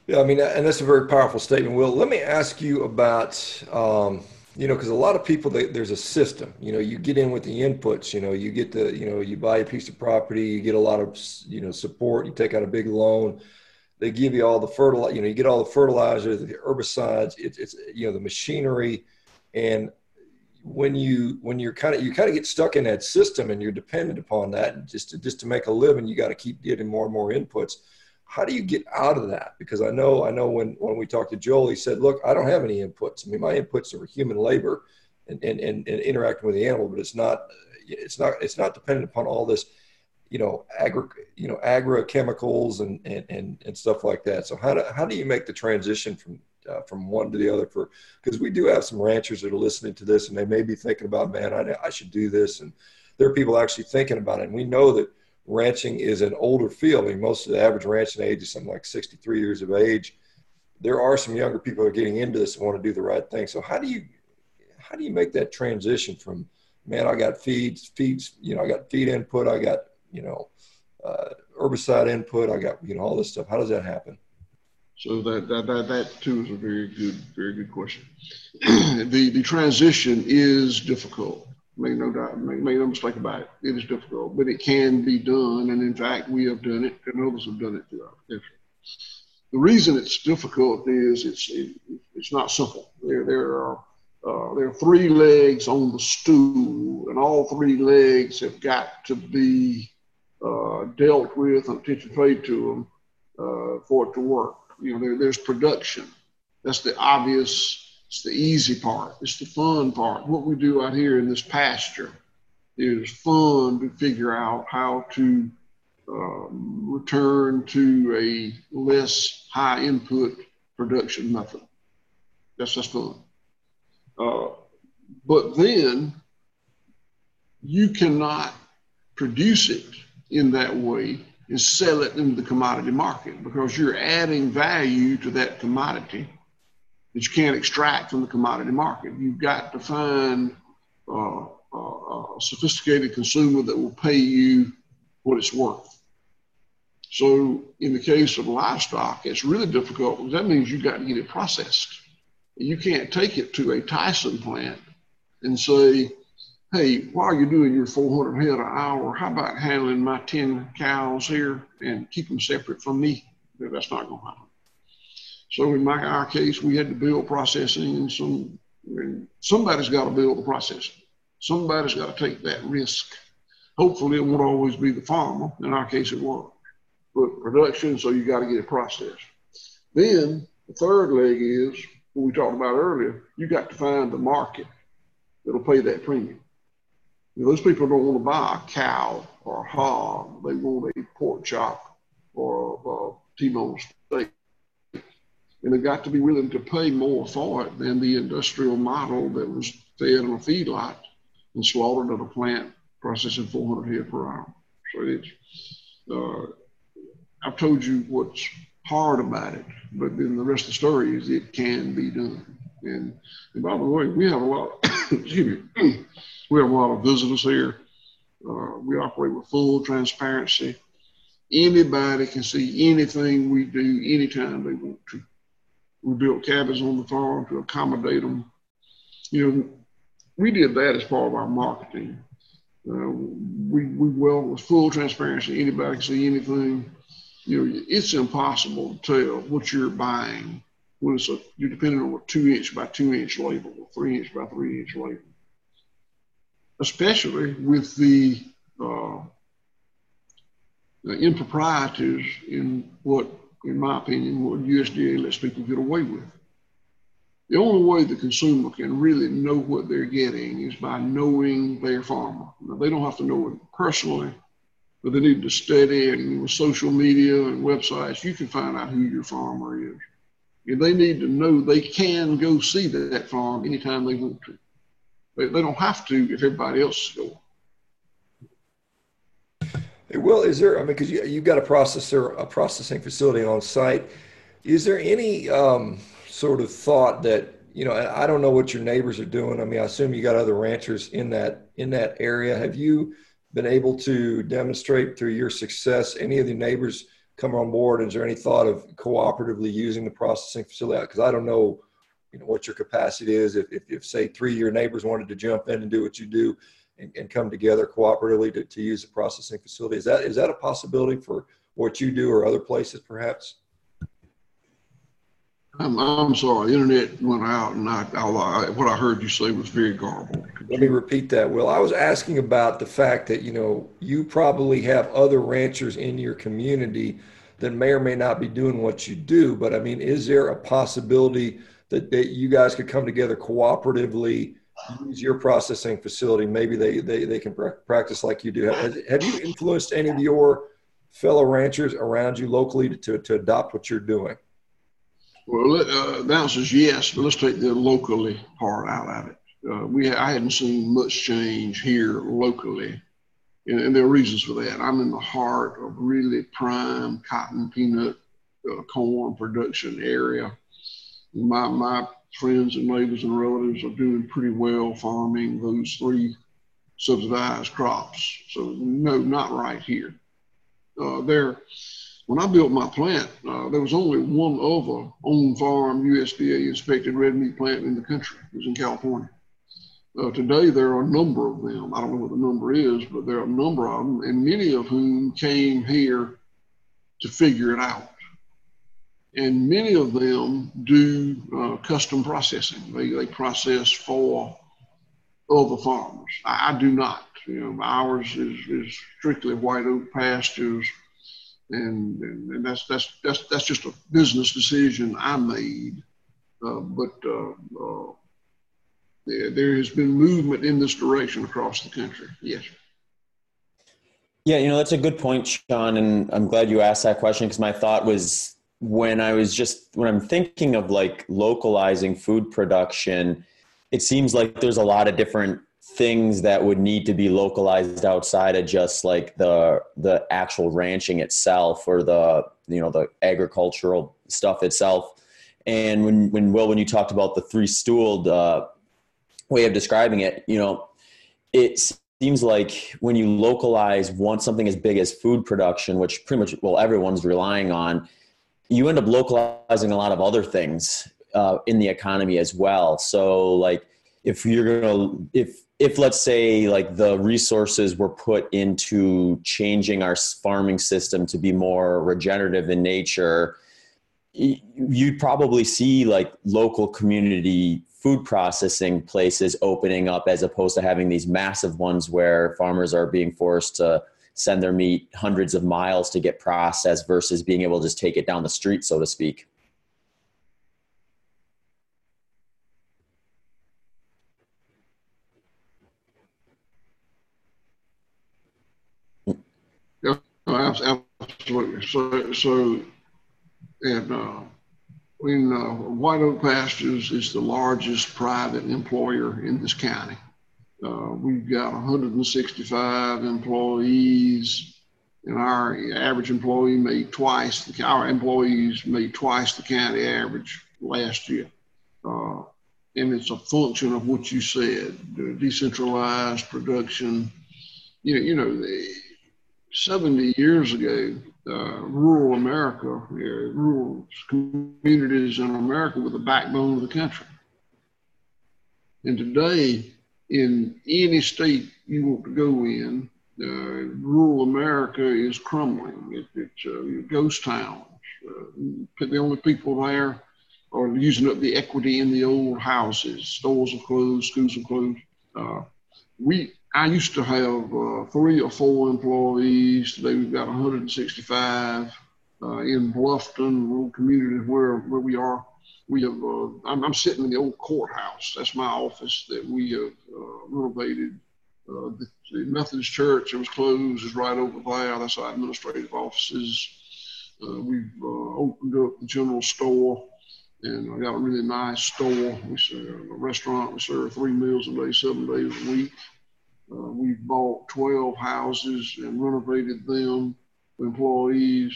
Yeah, I mean, and that's a very powerful statement. Will, let me ask you about, um, you know, because a lot of people, they, there's a system. You know, you get in with the inputs. You know, you get the, you know, you buy a piece of property, you get a lot of, you know, support. You take out a big loan. They give you all the fertilizer. You know, you get all the fertilizer, the herbicides. It, it's, you know, the machinery, and when you when you're kind of you kind of get stuck in that system and you're dependent upon that just to just to make a living you got to keep getting more and more inputs how do you get out of that? Because I know, I know when, when we talked to Joel, he said, look, I don't have any inputs. I mean, my inputs are human labor and, and, and, and interacting with the animal, but it's not it's not it's not dependent upon all this you know agri you know agrochemicals and, and and and stuff like that so how do how do you make the transition from uh, from one to the other for because we do have some ranchers that are listening to this and they may be thinking about man I, I should do this and there are people actually thinking about it and we know that ranching is an older field. I mean, most of the average ranching age is something like 63 years of age. There are some younger people are getting into this and want to do the right thing. So how do you how do you make that transition from man i got feeds feeds you know i got feed input i got you know uh, herbicide input i got you know all this stuff. How does that happen? So that, that, that, that too is a very good, very good question. the, the transition is difficult. Make no doubt, make, make no mistake about it. It is difficult, but it can be done. And in fact, we have done it and others have done it throughout history. The reason it's difficult is it's, it, it's not simple. There, there are, uh, there are three legs on the stool and all three legs have got to be uh, dealt with and attention paid to them uh, for it to work you know, there, there's production. That's the obvious, it's the easy part. It's the fun part. What we do out here in this pasture is fun to figure out how to um, return to a less high input production method. That's just fun. Uh, but then you cannot produce it in that way and sell it in the commodity market because you're adding value to that commodity that you can't extract from the commodity market. You've got to find uh, a sophisticated consumer that will pay you what it's worth. So, in the case of livestock, it's really difficult because that means you've got to get it processed. You can't take it to a Tyson plant and say, hey, while you're doing your 400 head an hour, how about handling my 10 cows here and keep them separate from me? That's not going to happen. So in my our case, we had to build processing, and some and somebody's got to build the processing. Somebody's got to take that risk. Hopefully, it won't always be the farmer. In our case, it was. But production, so you got to get it processed. Then the third leg is what we talked about earlier. You got to find the market that'll pay that premium. You know, those people don't want to buy a cow or a hog. They want a pork chop or a, a T-bone steak. And they've got to be willing to pay more for it than the industrial model that was fed in a feedlot and slaughtered at a plant processing 400 head per hour. So it's, uh, I've told you what's hard about it, but then the rest of the story is it can be done. And, and by the way, we have a lot, excuse me, we have a lot of visitors here. Uh, we operate with full transparency. Anybody can see anything we do anytime they want to. We built cabins on the farm to accommodate them. You know, we did that as part of our marketing. Uh, we, we well with full transparency. Anybody can see anything. You know, it's impossible to tell what you're buying when it's a, you're depending on a two inch by two inch label, or three inch by three inch label especially with the, uh, the improprieties in what, in my opinion, what USDA lets people get away with. The only way the consumer can really know what they're getting is by knowing their farmer. Now, they don't have to know it personally, but they need to study and with social media and websites, you can find out who your farmer is. And they need to know they can go see that farm anytime they want to. They, don't have to if everybody else is going. Will, is there? I mean, because you you've got a processor, a processing facility on site. Is there any um, sort of thought that you know? I don't know what your neighbors are doing. I mean, I assume you got other ranchers in that in that area. Have you been able to demonstrate through your success any of the neighbors come on board? Is there any thought of cooperatively using the processing facility? Because I don't know you know what your capacity is if, if, if say three of your neighbors wanted to jump in and do what you do and, and come together cooperatively to, to use the processing facility is that is that a possibility for what you do or other places perhaps I'm, I'm sorry, internet went out, and I, I, what I heard you say was very garbled. Let me repeat that, Will. I was asking about the fact that you know you probably have other ranchers in your community that may or may not be doing what you do, but I mean, is there a possibility that, that you guys could come together cooperatively use your processing facility, maybe they, they, they can practice like you do. Have, have you influenced any of your fellow ranchers around you locally to, to adopt what you're doing? Well, uh, the answer is yes, but let's take the locally part out of it. Uh, we I hadn't seen much change here locally, and, and, there are reasons for that. I'm in the heart of really prime cotton, peanut, uh, corn production area. My my friends and neighbors and relatives are doing pretty well farming those three subsidized crops. So no, not right here. Uh, there, when I built my plant, uh, there was only one other on-farm USDA inspected red meat plant in the country. It was in California. Uh, today, there are a number of them. I don't know what the number is, but there are a number of them, and many of whom came here to figure it out and many of them do uh, custom processing. They, they process for other farmers. I, I do not. You know, ours is, is strictly white oak pastures, and, and, and that's that's that's that's just a business decision I made. Uh, but uh, uh there, there has been movement in this direction across the country. Yes. Yeah, you know that's a good point, Sean, and I'm glad you asked that question because my thought was when I was just when I'm thinking of like localizing food production, it seems like there's a lot of different things that would need to be localized outside of just like the the actual ranching itself or the you know the agricultural stuff itself. And when when Will when you talked about the three stooled uh, way of describing it, you know, it seems like when you localize one something as big as food production, which pretty much well everyone's relying on you end up localizing a lot of other things uh, in the economy as well. So like if you're gonna if if let's say like the resources were put into changing our farming system to be more regenerative in nature, you'd probably see like local community food processing places opening up as opposed to having these massive ones where farmers are being forced to send their meat hundreds of miles to get processed versus being able to just take it down the street, so to speak. Yeah, absolutely. So, so, and uh, when White Oak Pastures is the largest private employer in this county. Uh, we've got 165 employees, and our average employee made twice the our employees made twice the county average last year. Uh, and it's a function of what you said, decentralized production. You know, you know, 70 years ago, uh, rural America, rural communities in America were the backbone of the country. And today, in any state you want to go in, uh, rural America is crumbling. It, it's uh, ghost towns. Uh, the only people there are using up the equity in the old houses. Stores are closed, schools are closed. Uh, we, I used to have uh, three or four employees. Today we've got 165 uh, in Bluffton, rural community where where we are we have, uh, I'm, I'm, sitting in the old courthouse. That's my office that we have uh, renovated. Uh, the, the, Methodist church, it was closed, is right over there. That's our administrative offices. Uh, we've uh, opened up the general store and I got a really nice store. We serve a restaurant. We serve three meals a day, seven days a week. Uh, we've bought 12 houses and renovated them employees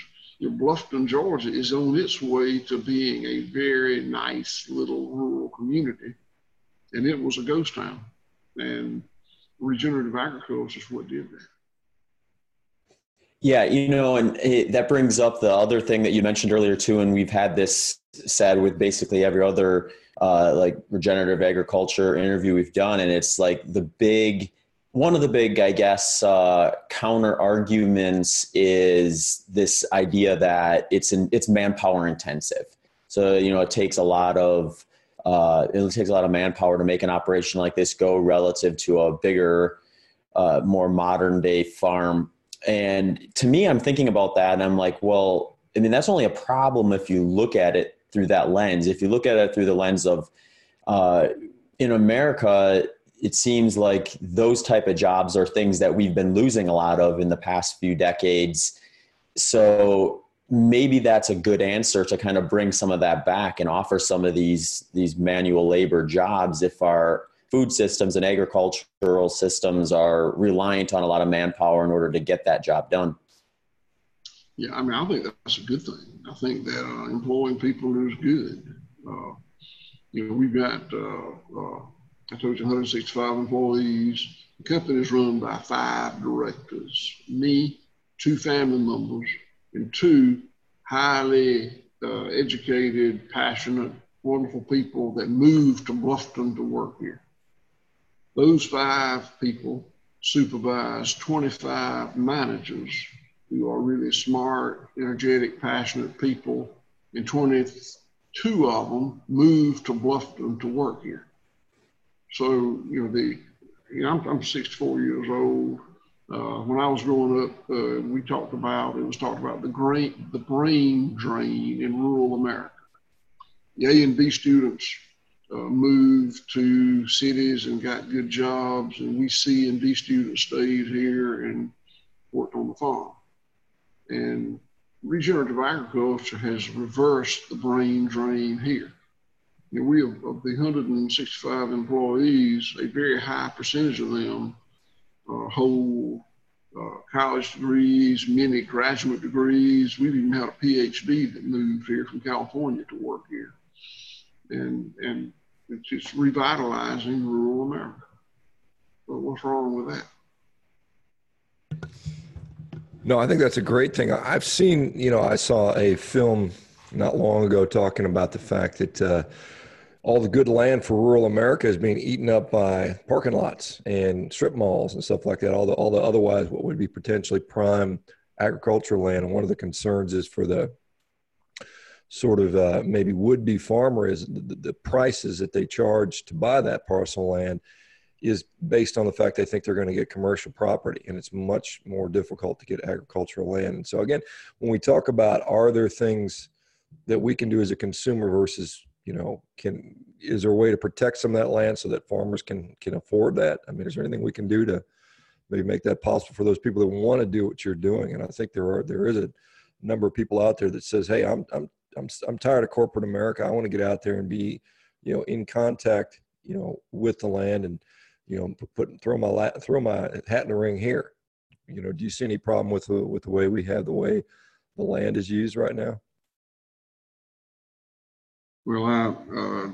Bluffton, Georgia is on its way to being a very nice little rural community. And it was a ghost town. And regenerative agriculture is what did that. Yeah, you know, and it, that brings up the other thing that you mentioned earlier too, and we've had this said with basically every other uh, like regenerative agriculture interview we've done, and it's like the big one of the big, I guess, uh, counter arguments is this idea that it's an, it's manpower intensive. So you know, it takes a lot of uh, it takes a lot of manpower to make an operation like this go relative to a bigger, uh, more modern day farm. And to me, I'm thinking about that, and I'm like, well, I mean, that's only a problem if you look at it through that lens. If you look at it through the lens of uh, in America, it seems like those type of jobs are things that we've been losing a lot of in the past few decades. So maybe that's a good answer to kind of bring some of that back and offer some of these these manual labor jobs if our food systems and agricultural systems are reliant on a lot of manpower in order to get that job done. Yeah, I mean, I think that's a good thing. I think that uh, employing people is good. Uh, you know, we've got, uh, uh I told you, 165 employees. The company is run by five directors me, two family members, and two highly uh, educated, passionate, wonderful people that moved to Bluffton to work here. Those five people supervise 25 managers who are really smart, energetic, passionate people, and 22 of them moved to Bluffton to work here. So, you know, the you know, I'm, I'm 64 years old. Uh, when I was growing up, uh, we talked about it was talked about the brain the brain drain in rural America. The A and B students uh, moved to cities and got good jobs, and we C and D students stayed here and worked on the farm. And regenerative agriculture has reversed the brain drain here. We have, of the 165 employees, a very high percentage of them uh, hold uh, college degrees, many graduate degrees. We've even had a PhD that moved here from California to work here. And, and it's just revitalizing rural America. But what's wrong with that? No, I think that's a great thing. I've seen, you know, I saw a film not long ago talking about the fact that uh, all the good land for rural America is being eaten up by parking lots and strip malls and stuff like that. All the all the otherwise what would be potentially prime agricultural land. And one of the concerns is for the sort of uh, maybe would be farmer is the, the, prices that they charge to buy that parcel land is based on the fact they think they're going to get commercial property and it's much more difficult to get agricultural land and so again when we talk about are there things that we can do as a consumer versus you know can is there a way to protect some of that land so that farmers can can afford that i mean is there anything we can do to maybe make that possible for those people that want to do what you're doing and i think there are there is a number of people out there that says hey i'm i'm I'm I'm tired of corporate America. I want to get out there and be, you know, in contact, you know, with the land and, you know, put throw my throw my hat in the ring here. You know, do you see any problem with the with the way we have the way the land is used right now? Well, I, uh,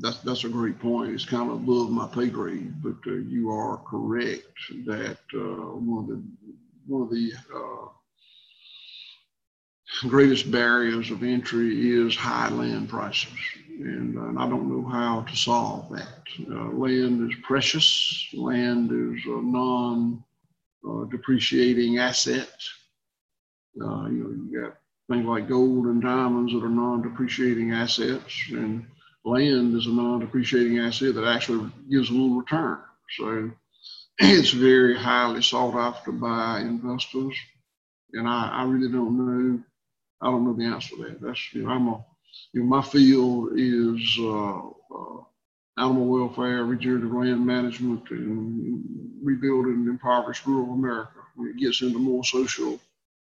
that's that's a great point. It's kind of above my pay grade, but uh, you are correct that uh, one of the one of the uh, greatest barriers of entry is high land prices. And, uh, and I don't know how to solve that. Uh, land is precious, land is a non uh, depreciating asset. You know, you got things like gold and diamonds that are non depreciating assets, and land is a non depreciating asset that actually gives a little return. So it's very highly sought after by investors. And I, I really don't know I don't know the answer to that. That's you know I'm a you know my field is uh, uh, animal welfare, regenerative land management, and rebuilding impoverished rural America. It gets into more social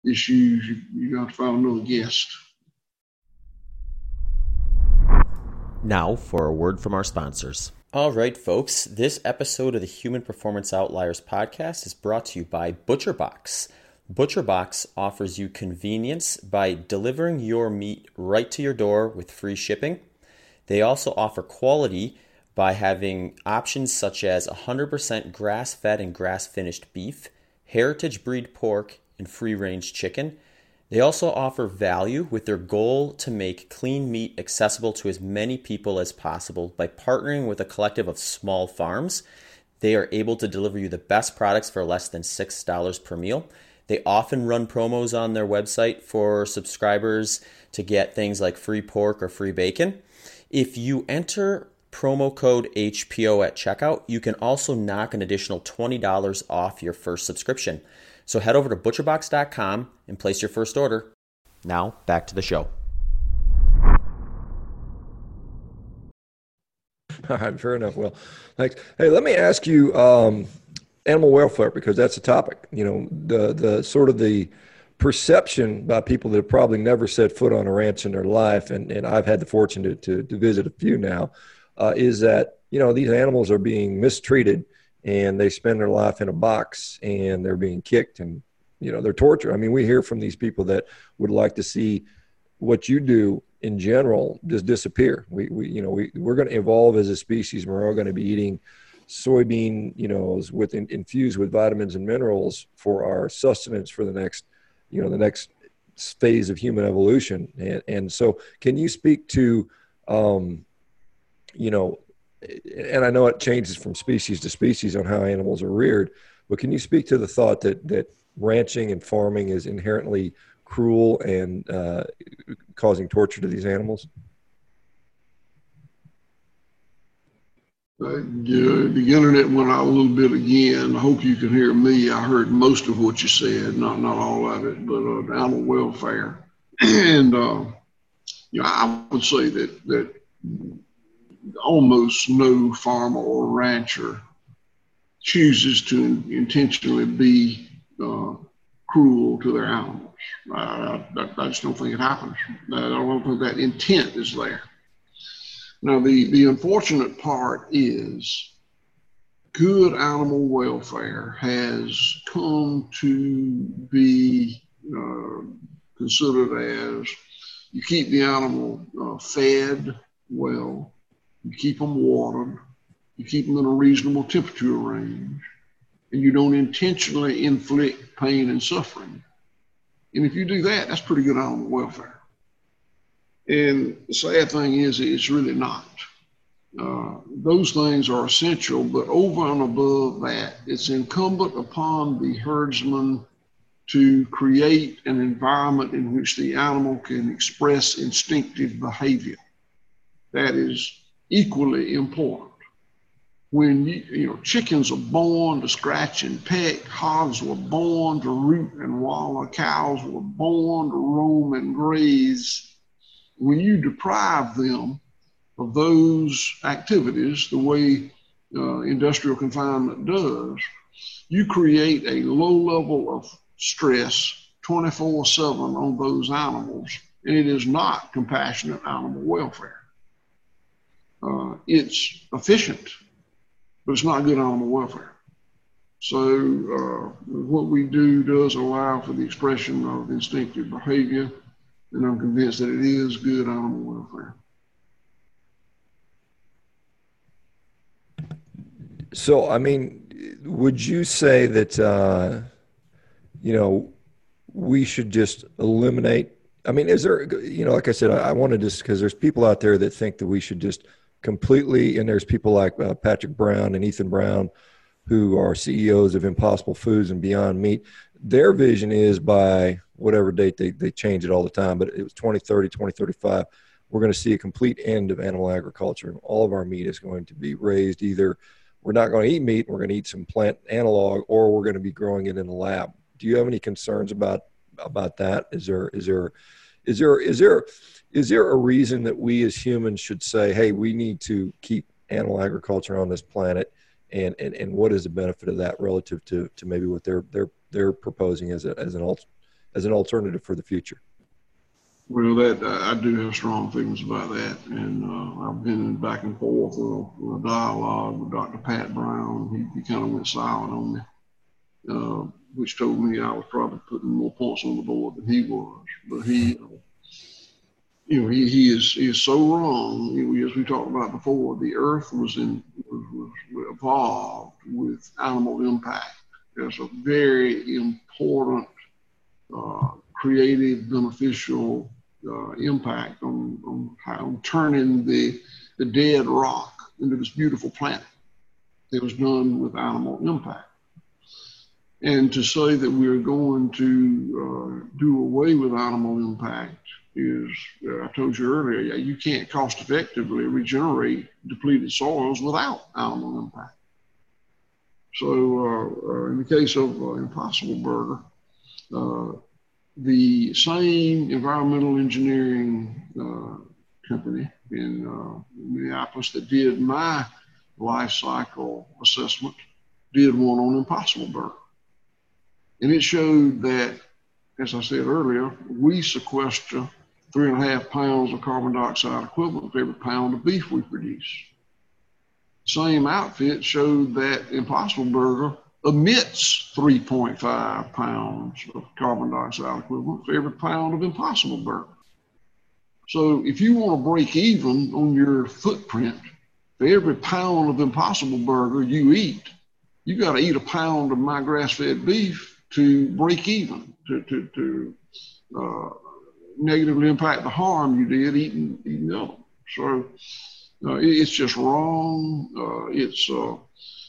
issues, you, you got to find another guest. Now for a word from our sponsors. All right, folks, this episode of the Human Performance Outliers podcast is brought to you by ButcherBox. ButcherBox offers you convenience by delivering your meat right to your door with free shipping. They also offer quality by having options such as 100% grass fed and grass finished beef, heritage breed pork, and free range chicken. They also offer value with their goal to make clean meat accessible to as many people as possible by partnering with a collective of small farms. They are able to deliver you the best products for less than $6 per meal. They often run promos on their website for subscribers to get things like free pork or free bacon. If you enter promo code HPO at checkout, you can also knock an additional $20 off your first subscription. So head over to butcherbox.com and place your first order. Now, back to the show. All right, fair enough. Well, thanks. Hey, let me ask you um, animal welfare because that's a topic. You know, the the sort of the perception by people that have probably never set foot on a ranch in their life, and, and I've had the fortune to, to, to visit a few now, uh, is that, you know, these animals are being mistreated and they spend their life in a box and they're being kicked and, you know, they're tortured. I mean, we hear from these people that would like to see what you do in general just disappear. We, we you know, we, we're going to evolve as a species. We're all going to be eating soybean, you know, with in, infused with vitamins and minerals for our sustenance for the next, you know, the next phase of human evolution. And, and so, can you speak to, um, you know, and I know it changes from species to species on how animals are reared, but can you speak to the thought that that ranching and farming is inherently cruel and uh, causing torture to these animals? Uh, the internet went out a little bit again. I hope you can hear me. I heard most of what you said, not not all of it, but uh, animal welfare. and uh, you know, I would say that that almost no farmer or rancher chooses to intentionally be uh, cruel to their animals. I, I, I, just don't think it happens. I don't think that intent is there. Now, the, the unfortunate part is good animal welfare has come to be uh, considered as you keep the animal uh, fed well, you keep them watered, you keep them in a reasonable temperature range, and you don't intentionally inflict pain and suffering. And if you do that, that's pretty good animal welfare. And the sad thing is, it's really not. Uh, those things are essential, but over and above that, it's incumbent upon the herdsman to create an environment in which the animal can express instinctive behavior. That is equally important. When you, you know chickens are born to scratch and peck, hogs were born to root and wallow, cows were born to roam and graze when you deprive them of those activities the way uh, industrial confinement does, you create a low level of stress 24 7 on those animals, and it is not compassionate animal welfare. Uh, it's efficient, but it's not good animal welfare. So, uh, what we do does allow for the expression of instinctive behavior and I'm convinced that it is good animal welfare. So, I mean, would you say that, uh, you know, we should just eliminate? I mean, is there, you know, like I said, I, I to just, because there's people out there that think that we should just completely, and there's people like uh, Patrick Brown and Ethan Brown who are CEOs of Impossible Foods and Beyond Meat. Their vision is by whatever date they, they change it all the time, but it was 2030, 2035. We're going to see a complete end of animal agriculture. And all of our meat is going to be raised either we're not going to eat meat, we're going to eat some plant analog, or we're going to be growing it in a lab. Do you have any concerns about about that? Is there is there is there is there is there a reason that we as humans should say, hey, we need to keep animal agriculture on this planet? And, and, and what is the benefit of that relative to, to maybe what they're they're they're proposing as a, as an alt, as an alternative for the future? Well, that I do have strong feelings about that, and uh, I've been back and forth with a, dialogue with Dr. Pat Brown. He, he kind of went silent on me, uh, which told me I was probably putting more points on the board than he was. But he, you know, he, he is he is so wrong. You know, as we talked about before, the Earth was in was, was evolved with animal impact. There's a very important uh, creative, beneficial uh, impact on, on, on turning the, the dead rock into this beautiful planet that was done with animal impact. And to say that we're going to uh, do away with animal impact is, uh, I told you earlier, you can't cost effectively regenerate depleted soils without animal impact. So, uh, uh in the case of uh, Impossible Burger, uh, the same environmental engineering company, in Minneapolis that did my life cycle assessment did one on Impossible Burger. And it showed that, as I said earlier, we sequester three and a half pounds of carbon dioxide equivalent for every pound of beef we produce. Same outfit showed that Impossible Burger emits 3.5 pounds of carbon dioxide equivalent for every pound of Impossible Burger. So if you want to break even on your footprint, for every pound of Impossible Burger you eat, you got to eat a pound of my grass-fed beef to break even, to to, to uh, negatively impact the harm you did eating eating them. So uh, it, it's just wrong. Uh, it's uh,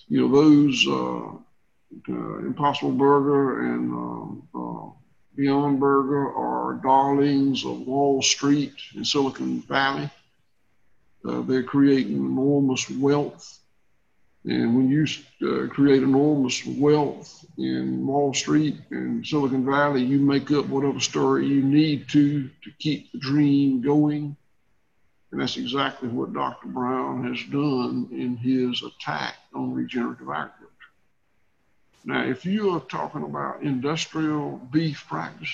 you know those uh, uh, Impossible Burger and um, Beyond Burger are darlings of Wall Street and Silicon Valley. they're creating enormous wealth and when you uh, create enormous wealth in Wall Street and Silicon Valley, you make up whatever story you need to to keep the dream going. And that's exactly what Dr. Brown has done in his attack on regenerative agriculture. Now, if you are talking about industrial beef practice,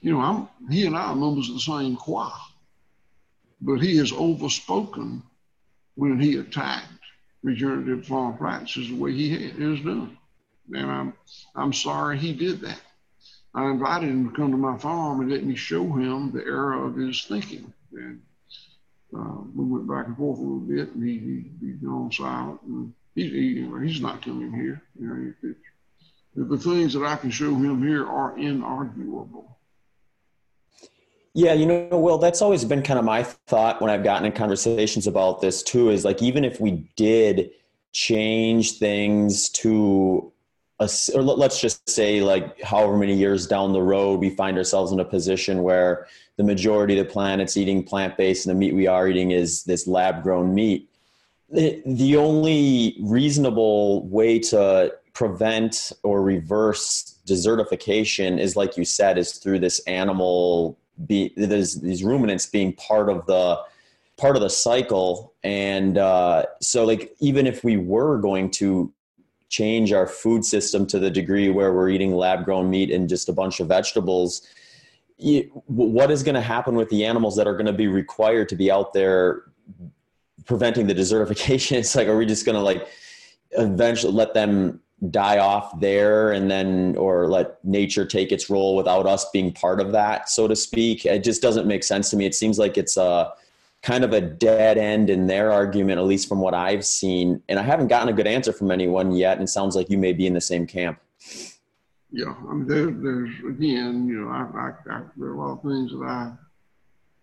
you know, I'm, he and I are members of the same choir, but he has overspoken when he attacked regenerative farm practices the way he has done. And I'm, I'm sorry he did that. I invited him to come to my farm and let me show him the error of his thinking. And uh, we went back and forth a little bit, and he, he, he's gone silent. And he, he, he's not coming here. You know, the things that I can show him here are inarguable. Yeah, you know, well, that's always been kind of my thought when I've gotten in conversations about this too is like, even if we did change things to a, or let's just say like however many years down the road we find ourselves in a position where the majority of the planet's eating plant-based and the meat we are eating is this lab grown meat the only reasonable way to prevent or reverse desertification is like you said is through this animal be there's these ruminants being part of the part of the cycle. And uh, so like even if we were going to change our food system to the degree where we're eating lab grown meat and just a bunch of vegetables what is going to happen with the animals that are going to be required to be out there preventing the desertification? It's like are we just going to like eventually let them die off there and then or let nature take its role without us being part of that so to speak it just doesn't make sense to me it seems like it's a kind of a dead end in their argument at least from what i've seen and i haven't gotten a good answer from anyone yet and it sounds like you may be in the same camp yeah i mean there, there's again you know I, I, I, there are a lot of things that i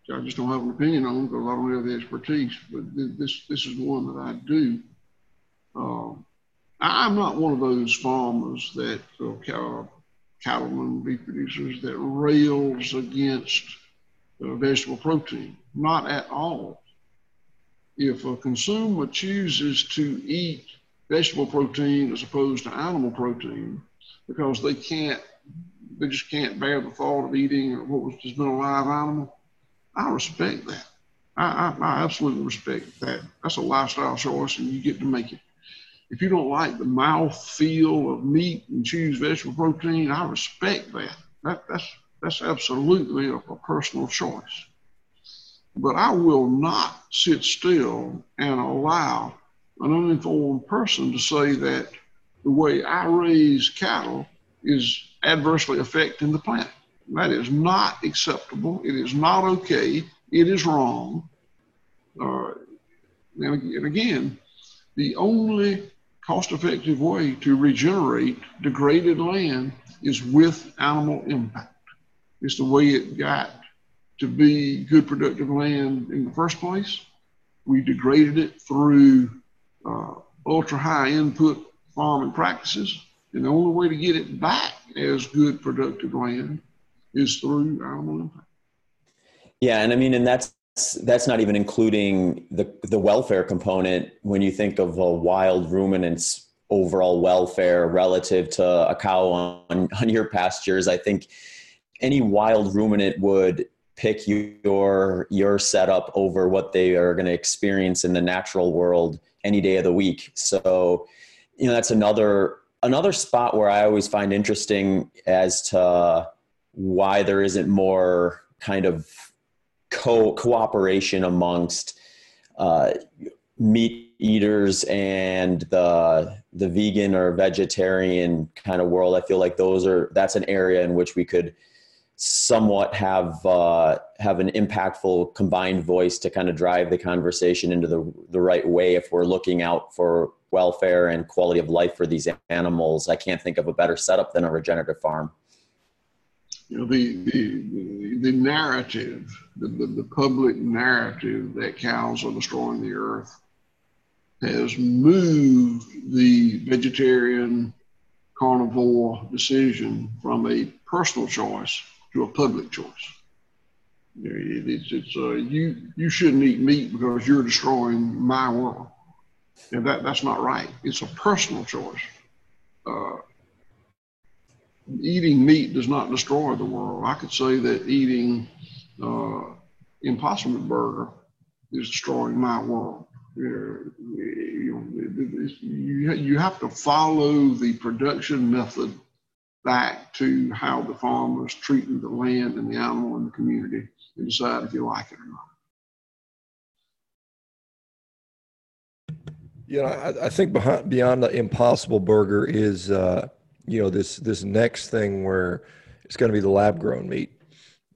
I just don't have an opinion on because I don't have the expertise. But this this is one that I do. Um, I'm not one of those farmers that uh, cattlemen, beef producers that rails against uh, vegetable protein. Not at all. If a consumer chooses to eat vegetable protein as opposed to animal protein because they can't, they just can't bear the thought of eating what was just been a live animal, I respect that. I, I, I absolutely respect that. That's a lifestyle choice, and you get to make it. If you don't like the mouth feel of meat and choose vegetable protein, I respect that. that that's that's absolutely a, a personal choice. But I will not sit still and allow an uninformed person to say that the way I raise cattle is adversely affecting the planet. That is not acceptable. It is not okay. It is wrong. Uh, and again, the only cost effective way to regenerate degraded land is with animal impact. It's the way it got to be good productive land in the first place. We degraded it through uh, ultra high input farming practices. And the only way to get it back as good productive land is through animal impact. Yeah, and I mean, and that's that's not even including the the welfare component when you think of a wild ruminant's overall welfare relative to a cow on, on your pastures. I think any wild ruminant would pick your your setup over what they are going to experience in the natural world any day of the week. So, you know, that's another another spot where I always find interesting as to why there isn't more kind of co cooperation amongst uh, meat eaters and the the vegan or vegetarian kind of world. I feel like those are that's an area in which we could somewhat have uh, have an impactful combined voice to kind of drive the conversation into the the right way if we're looking out for welfare and quality of life for these animals. I can't think of a better setup than a regenerative farm. You know, the the, the narrative, the, the, the public narrative that cows are destroying the earth has moved the vegetarian carnivore decision from a personal choice to a public choice. It's, it's uh, you you shouldn't eat meat because you're destroying my world, and that that's not right. It's a personal choice. Uh, eating meat does not destroy the world. I could say that eating uh, Impossible Burger is destroying my world. You, have to follow the production method back to how the farmer's treating the land and the animal and the community and decide if you like it or not. Know, I, I think behind, beyond the impossible burger is, uh, you know, this this next thing where it's going to be the lab grown meat,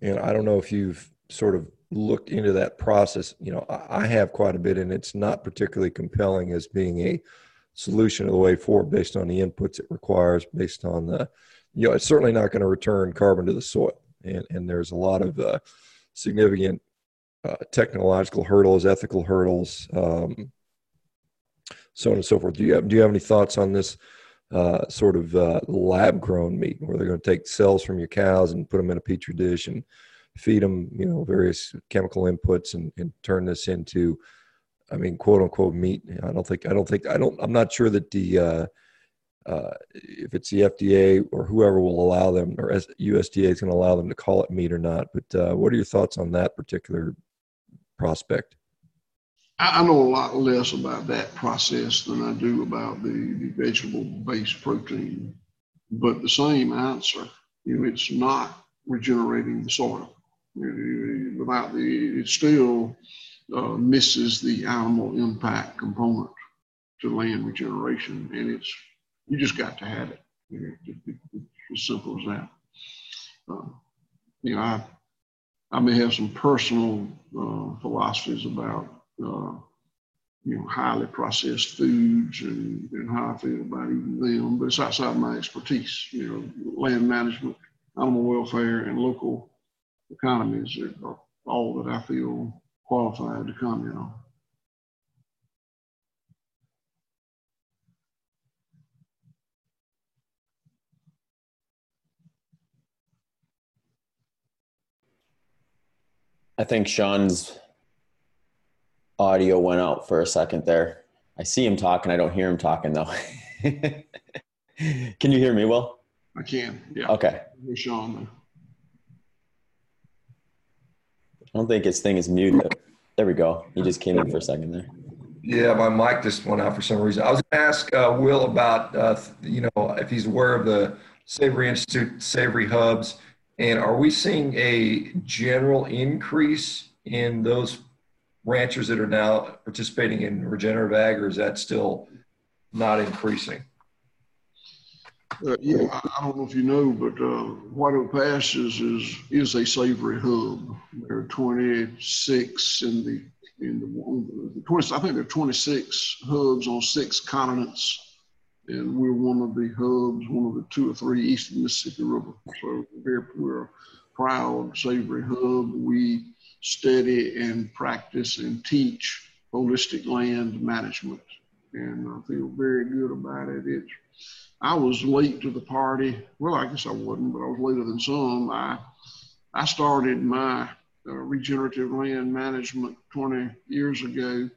and I don't know if you've sort of looked into that process. You know, I, have quite a bit, and it's not particularly compelling as being a solution of the way forward based on the inputs it requires, based on the you know, it's certainly not going to return carbon to the soil. And, and there's a lot of uh, significant uh, technological hurdles, ethical hurdles, um, so on and so forth. Do you have, do you have any thoughts on this uh, sort of uh, lab grown meat where they're going to take cells from your cows and put them in a petri dish and feed them, you know, various chemical inputs and, and turn this into, I mean, quote unquote meat. I don't think, I don't think, I don't, I'm not sure that the, uh, uh, if it's the FDA or whoever will allow them, or USDA is going to allow them to call it meat or not. But uh, what are your thoughts on that particular prospect? I know a lot less about that process than I do about the, the vegetable-based protein, but the same answer. You know, it's not regenerating the soil. Without the, it still uh, misses the animal impact component to land regeneration, and it's you just got to have it. It's as simple as that. Uh, you know, I, I may have some personal uh, philosophies about, uh, you know, highly processed foods and, and how I feel about them, but it's outside my expertise. You know, land management, animal welfare, and local economies are all that I feel qualified to comment on. I think Shawn's audio went out for a second there. I see him talking. I don't hear him talking though. can you hear me, Will? I can. Yeah. Okay. Here's Shawn. I don't think his thing is muted. There we go. He just came in for a second there. Yeah, my mic just went out for some reason. I was going to ask uh, Will about, uh, you know, if he's aware of the Savory Institute, Savory Hubs, and are we seeing a general increase in those ranchers that are now participating in regenerative ag, or is that still not increasing? Uh, yeah, I don't know if you know, but uh, White Oak Pastures is is a savory hub. There are 26 in the in the, the 20. I think there are 26 hubs on six continents and we're one of the hubs, one of the two or three east of Mississippi River. So we're, we're a proud savory hub. We study and practice and teach holistic land management, and I feel very good about it. I was late to the party. Well, I guess I wasn't, but I was later than some. I I started my uh, regenerative land management 20 years ago,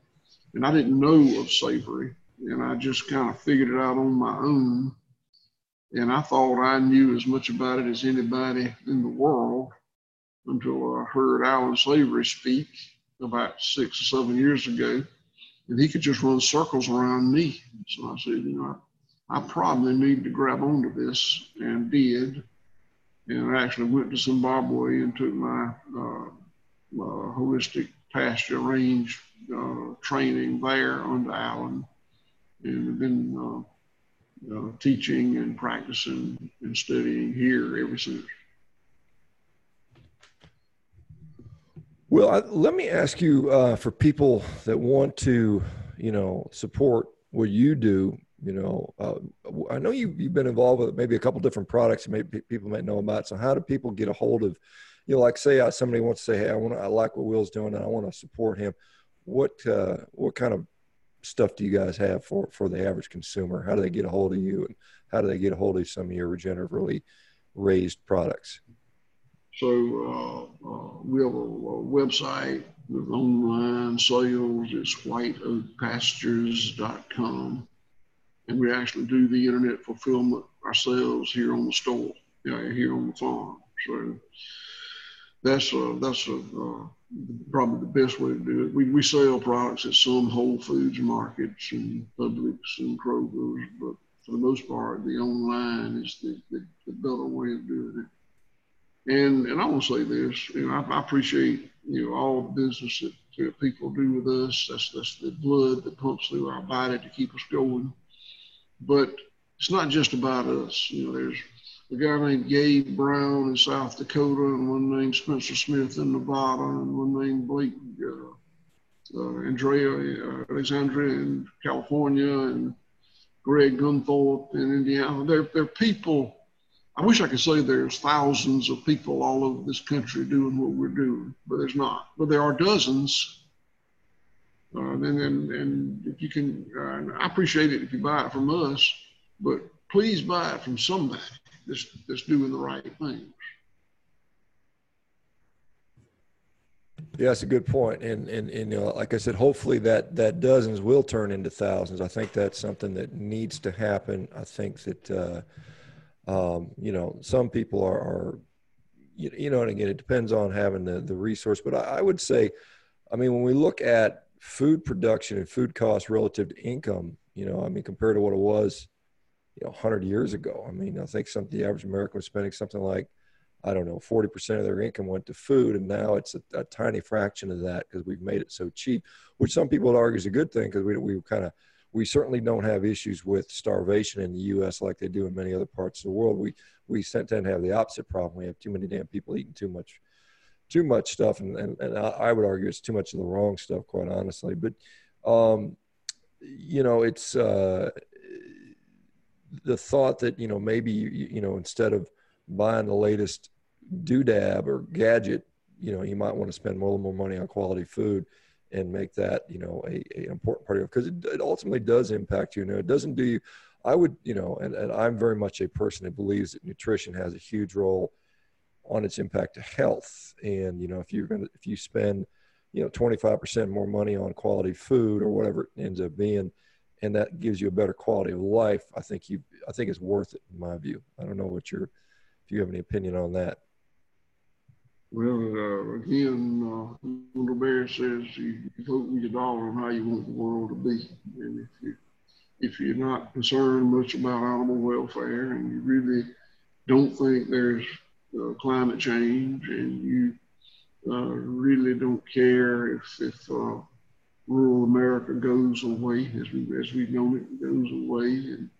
and I didn't know of savory and I just kind of figured it out on my own. And I thought I knew as much about it as anybody in the world. Until I heard Allan Savory speak about six or seven years ago. And he could just run circles around me. So I said, you know, I, I probably need to grab onto this and did. And I actually went to Zimbabwe and took my uh, uh, holistic pasture range uh, training there under Allan and been uh, uh, teaching and practicing and studying here ever since. Well, I, let me ask you uh, for people that want to, you know, support what you do. You know, uh, I know you, you've been involved with maybe a couple different products maybe people might know about. So, how do people get a hold of, you know, like say uh, somebody wants to say, "Hey, I want, I like what Will's doing, and I want to support him." What uh, what kind of stuff do you guys have for for the average consumer? How do they get a hold of you, and how do they get a hold of some of your regeneratively raised products? So uh, uh, we have a, a, website with online sales. It's whiteoakpastures.com. And we actually do the internet fulfillment ourselves here on the store, yeah, here on the farm. So that's a, that's a, uh, probably the best way to do it. We, we sell products at some Whole Foods markets and Publix and Kroger's, but for the most part, the online is the, the, the better way of doing it. And and I want to say this, you know, I, I appreciate you know all the business that, that, people do with us. That's that's the blood that pumps through our body to keep us going. But it's not just about us. You know, there's a guy named Gabe Brown in South Dakota, and one named Spencer Smith in Nevada, and one named Blake uh, uh, Andrea uh, Alexandria in California, and Greg Gunthorpe in Indiana. They're, they're people I wish I could say there's thousands of people all over this country doing what we're doing, but there's not. But there are dozens. Uh, and, and, and if you can, uh, I appreciate it if you buy it from us, but please buy it from somebody that's, that's doing the right things. Yeah, that's a good point. And, and, and like I said, hopefully that, that dozens will turn into thousands. I think that's something that needs to happen. I think that, uh, um, you know, some people are, are you, you, know, and again, it depends on having the, the resource. But I, I would say, I mean, when we look at food production and food costs relative to income, you know, I mean, compared to what it was, you know, 100 years ago, I mean, I think some the average American was spending something like, I don't know, 40% of their income went to food. And now it's a, a tiny fraction of that because we've made it so cheap, which some people would argue is a good thing because we, we kind of we certainly don't have issues with starvation in the U.S. like they do in many other parts of the world. We we tend to have the opposite problem. We have too many damn people eating too much too much stuff, and and, and I would argue it's too much of the wrong stuff, quite honestly. But um, you know, it's uh, the thought that you know maybe you, know instead of buying the latest doodab or gadget, you know, you might want to spend more and more money on quality food and make that you know a, a important part of it because it, it, ultimately does impact you. You know, it doesn't do you. I would you know, and, and I'm very much a person that believes that nutrition has a huge role on its impact to health. And you know, if you're gonna if you spend you know 25% more money on quality food or whatever it ends up being and that gives you a better quality of life i think you i think it's worth it in my view i don't know what your if you have any opinion on that well, uh, again, uh, Little Bear says you, vote with your dollar on how you want the world to be. And if you if you're not concerned much about animal welfare and you really don't think there's uh, climate change and you uh, really don't care if, if uh, rural America goes away as we as we've known it goes away and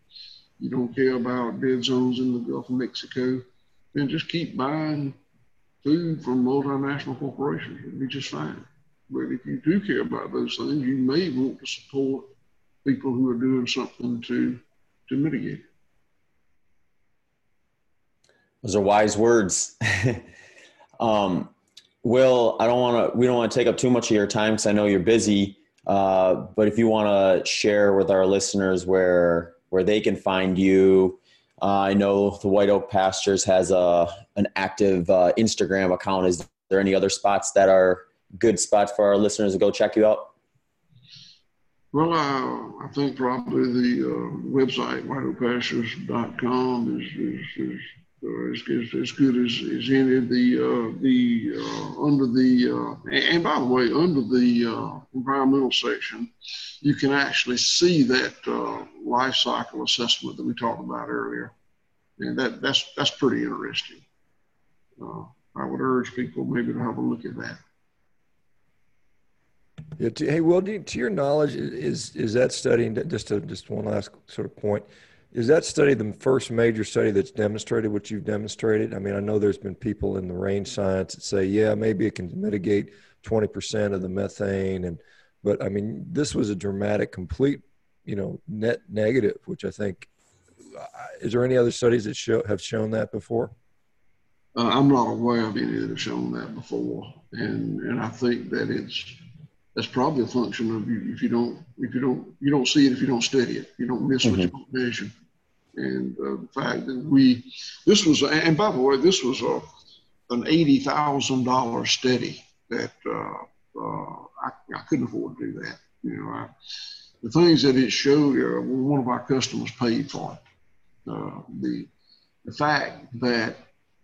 you don't care about dead zones in the Gulf of Mexico, then just keep buying food from multinational corporations. It'd be just fine. But if you do care about those things, you may want to support people who are doing something to to mitigate. Those are wise words. um, Will, I don't want to. We don't want to take up too much of your time because I know you're busy. Uh, but if you want to share with our listeners where where they can find you, uh, I know the White Oak Pastures has a an active uh, Instagram account. Is there any other spots that are good spots for our listeners to go check you out? Well, uh, I think probably the uh, website whiteoakpastures.com is, is, is uh, as, as, as, good as, as any of the uh, the uh, under the uh, and by the way under the uh, environmental section you can actually see that life cycle assessment that we talked about earlier and that that's that's pretty interesting I would urge people maybe to have a look at that yeah, to, hey, Will, to your knowledge, is is that studying? just just one last sort of point? Is that study the first major study that's demonstrated what you've demonstrated? I mean, I know there's been people in the range science that say, yeah, maybe it can mitigate 20% of the methane, and but I mean, this was a dramatic, complete, you know, net negative, which I think. Is there any other studies that show have shown that before? Uh, I'm not aware of any that have shown that before, and and I think that it's that's probably a function of you if you don't if you don't you don't see it if you don't study it you don't miss mm-hmm. what you don't measure and uh, the fact that we this was and by the way this was a an eighty thousand dollar study that uh, uh, I, I, couldn't afford to do that you know I, the things that it showed uh, one of our customers paid for it. Uh, the the fact that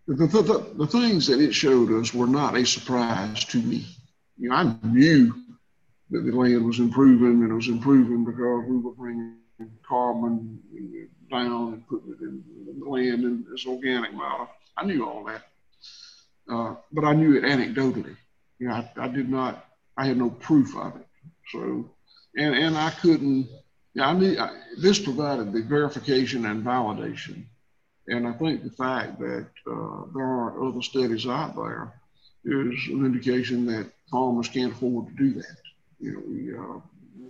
the, the, the, the things that it showed us were not a surprise to me. You know I knew that the land was improving and it was improving because we were bringing carbon down and putting it in the land in this organic matter. I knew all that, uh, but I knew it anecdotally. You know, I, I, did not, I had no proof of it. So, and, and I couldn't, yeah, I need, I, this provided the verification and validation. And I think the fact that uh, there aren't other studies out there is an indication that farmers can't afford to do that you know, we, uh,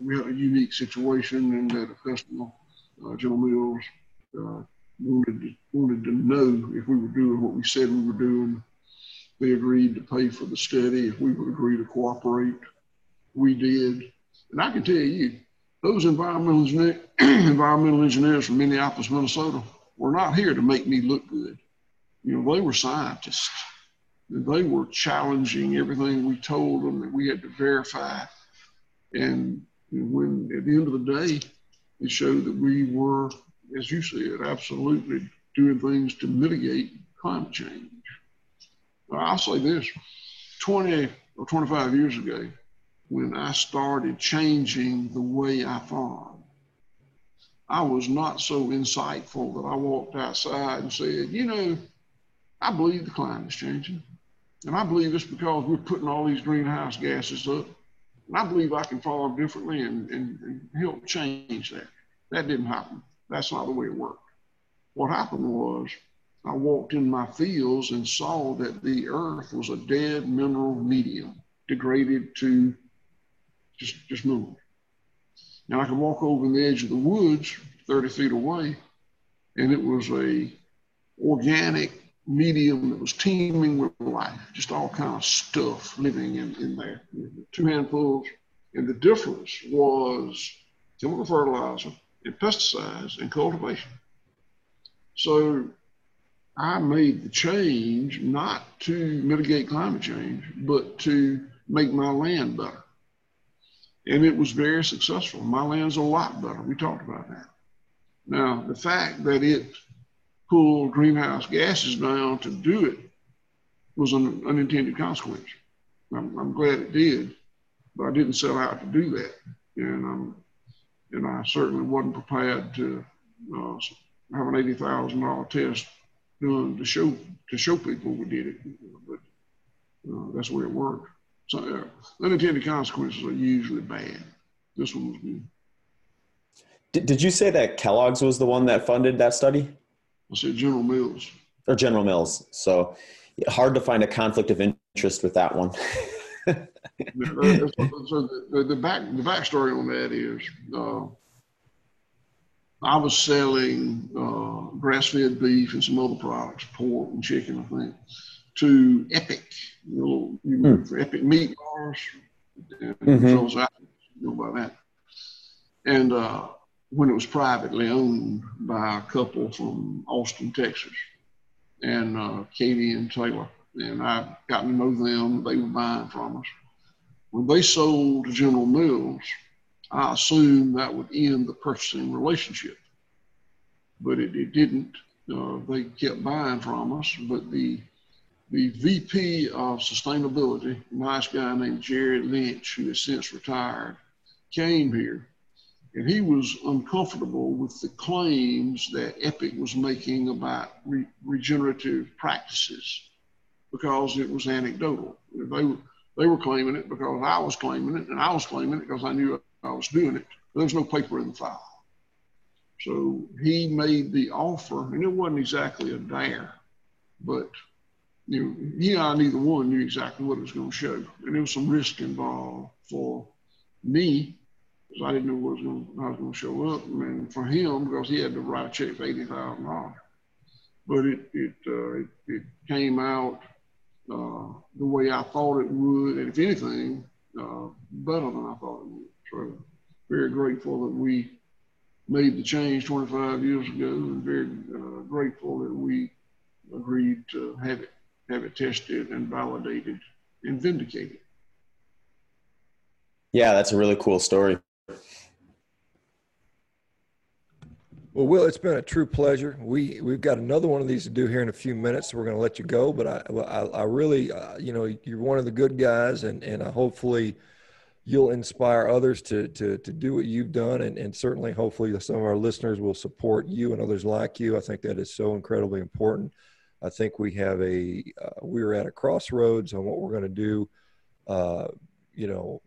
we had a unique situation in that a customer, uh, General Mills, uh, wanted, to, wanted to know if we were doing what we said we were doing. They agreed to pay for the study if we would agree to cooperate. We did. And I can tell you, those environmental, engineer, environmental engineers from Minneapolis, Minnesota, were not here to make me look good. You know, they were scientists. They were challenging everything we told them that we had to verify and when at the end of the day, it showed that we were, as you said, absolutely doing things to mitigate climate change. I'll say this 20 or 25 years ago, when I started changing the way I farm, I was not so insightful that I walked outside and said, you know, I believe the climate's changing. And I believe it's because we're putting all these greenhouse gases up. And I believe I can farm differently and, and, and help change that. That didn't happen. That's not the way it worked. What happened was I walked in my fields and saw that the earth was a dead mineral medium, degraded to just, just minerals. Now I could walk over the edge of the woods 30 feet away, and it was a organic medium that was teeming with life, just all kind of stuff living in, in there. Two handfuls. And the difference was chemical fertilizer and pesticides and cultivation. So I made the change not to mitigate climate change, but to make my land better. And it was very successful. My land's a lot better. We talked about that. Now, the fact that it pull greenhouse gases down to do it was an unintended consequence. I'm, I'm, glad it did, but I didn't set out to do that, and and I certainly wasn't prepared to uh, have an eighty thousand dollar test done to show to show people we did it. But uh, that's way it worked. So uh, unintended consequences are usually bad. This one was good. Did, did you say that Kellogg's was the one that funded that study? I said General Mills. Or General Mills. So hard to find a conflict of interest with that one. so the, the, the, back the backstory on that is uh, I was selling uh, grass-fed beef and some other products, pork and chicken, I think, to Epic, you know, you mm. for Epic meat bars. And mm-hmm. I, know about that. And uh, when it was privately owned by a couple from Austin, Texas, and uh, Katie and Taylor. And I got to know them. They were buying from us. When they sold to General Mills, I assumed that would end the purchasing relationship. But it, it didn't. uh, they kept buying from us. But the the VP of sustainability, a nice guy named Jared Lynch, who has since retired, came here and he was uncomfortable with the claims that Epic was making about re- regenerative practices because it was anecdotal. They were, they were claiming it because I was claiming it, and I was claiming it because I knew I was doing it. There was no paper in the file. So he made the offer, and it wasn't exactly a dare, but you know, he and I neither one knew exactly what it was going to show, and there was some risk involved for me because I didn't know what was going, I was going to show up, and for him because he had to write a check for eighty thousand dollars. But it it, uh, it, it came out uh, the way I thought it would, and if anything, uh, better than I thought it would. So very grateful that we made the change 25 years ago, and very uh, grateful that we agreed to have it have it tested and validated and vindicated. Yeah, that's a really cool story. Well, Will, it's been a true pleasure. We we've got another one of these to do here in a few minutes, so we're going to let you go. But I I, I really, uh, you know, you're one of the good guys, and and I hopefully you'll inspire others to to to do what you've done, and and certainly hopefully some of our listeners will support you and others like you. I think that is so incredibly important. I think we have a uh, we're at a crossroads on what we're going to do. Uh, you know,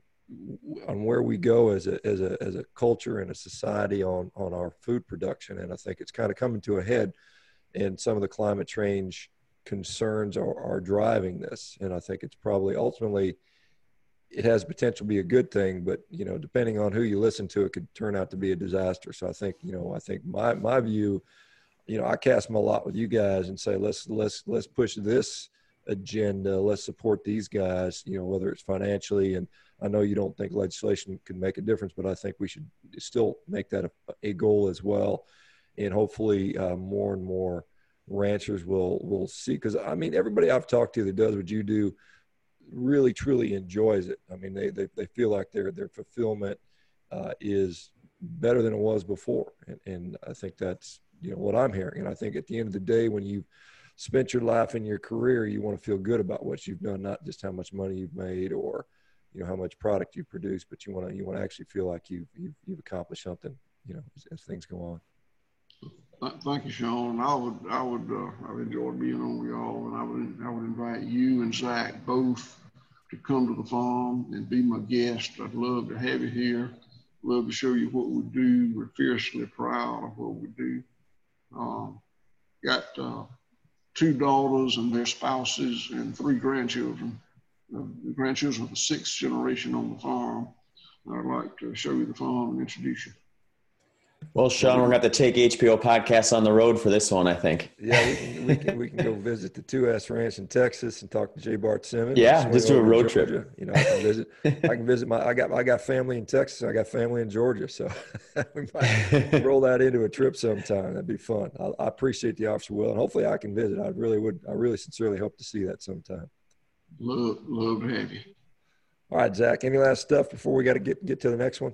on where we go as a as a as a culture and a society on on our food production, and I think it's kind of coming to a head. And some of the climate change concerns are, are driving this, and I think it's probably ultimately it has potential to be a good thing, but you know, depending on who you listen to, it could turn out to be a disaster. So I think you know, I think my my view, you know, I cast my lot with you guys and say let's let's let's push this agenda. Let's support these guys. You know, whether it's financially and I know you don't think legislation can make a difference, but I think we should still make that a, a goal as well. And hopefully, uh, more and more ranchers will will see. Because I mean, everybody I've talked to that does what you do really truly enjoys it. I mean, they they, they feel like their their fulfillment uh, is better than it was before, and, and I think that's you know what I'm hearing. And I think at the end of the day, when you spent your life and your career, you want to feel good about what you've done, not just how much money you've made or you know how much product you produce, but you want to you want to actually feel like you've you've, you've accomplished something, you know, as, as, things go on. Thank you, Shawn. I would I would uh, I've enjoyed being on y'all, and I would I would invite you and Zach both to come to the farm and be my guest. I'd love to have you here. Love to show you what we do. We're fiercely proud of what we do. Um, got uh, two daughters and their spouses and three grandchildren grandchildren of the sixth generation on the farm. I'd like to show you the farm and introduce you. Well, Shawn, we're going to have to take HPO podcast on the road for this one, I think. Yeah, we can, we can, we can go visit the 2S Ranch in Texas and talk to J. Bart Simmons. Yeah, just do a road trip. You know, I can visit. I can visit my. I got I got family in Texas. I got family in Georgia, so we might roll that into a trip sometime. That'd be fun. I, I appreciate the offer, Will, and hopefully I can visit. I really would. I really sincerely hope to see that sometime. Love, love to have you. All right, Zach. Any last stuff before we got to get get to the next one?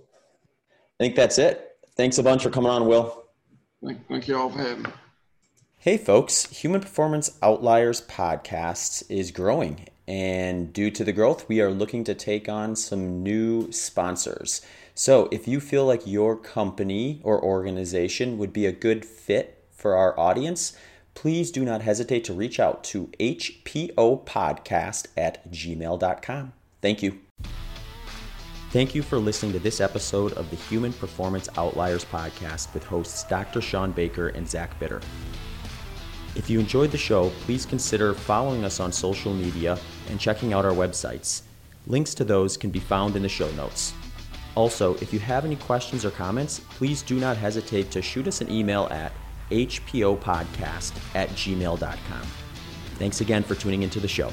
I think that's it. Thanks a bunch for coming on, Will. Thank, thank you all for having me. Hey, folks. Human Performance Outliers podcast is growing, and due to the growth, we are looking to take on some new sponsors. So, if you feel like your company or organization would be a good fit for our audience please do not hesitate to reach out to hpopodcast at gmail.com. Thank you. Thank you for listening to this episode of the Human Performance Outliers podcast with hosts Dr. Shawn Baker and Zach Bitter. If you enjoyed the show, please consider following us on social media and checking out our websites. Links to those can be found in the show notes. Also, if you have any questions or comments, please do not hesitate to shoot us an email at hpopodcast at gmail.com. Thanks again for tuning into the show.